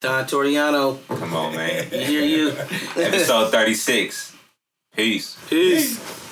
Don Toriano. come on, man. You hear you. Episode 36. Peace. Peace.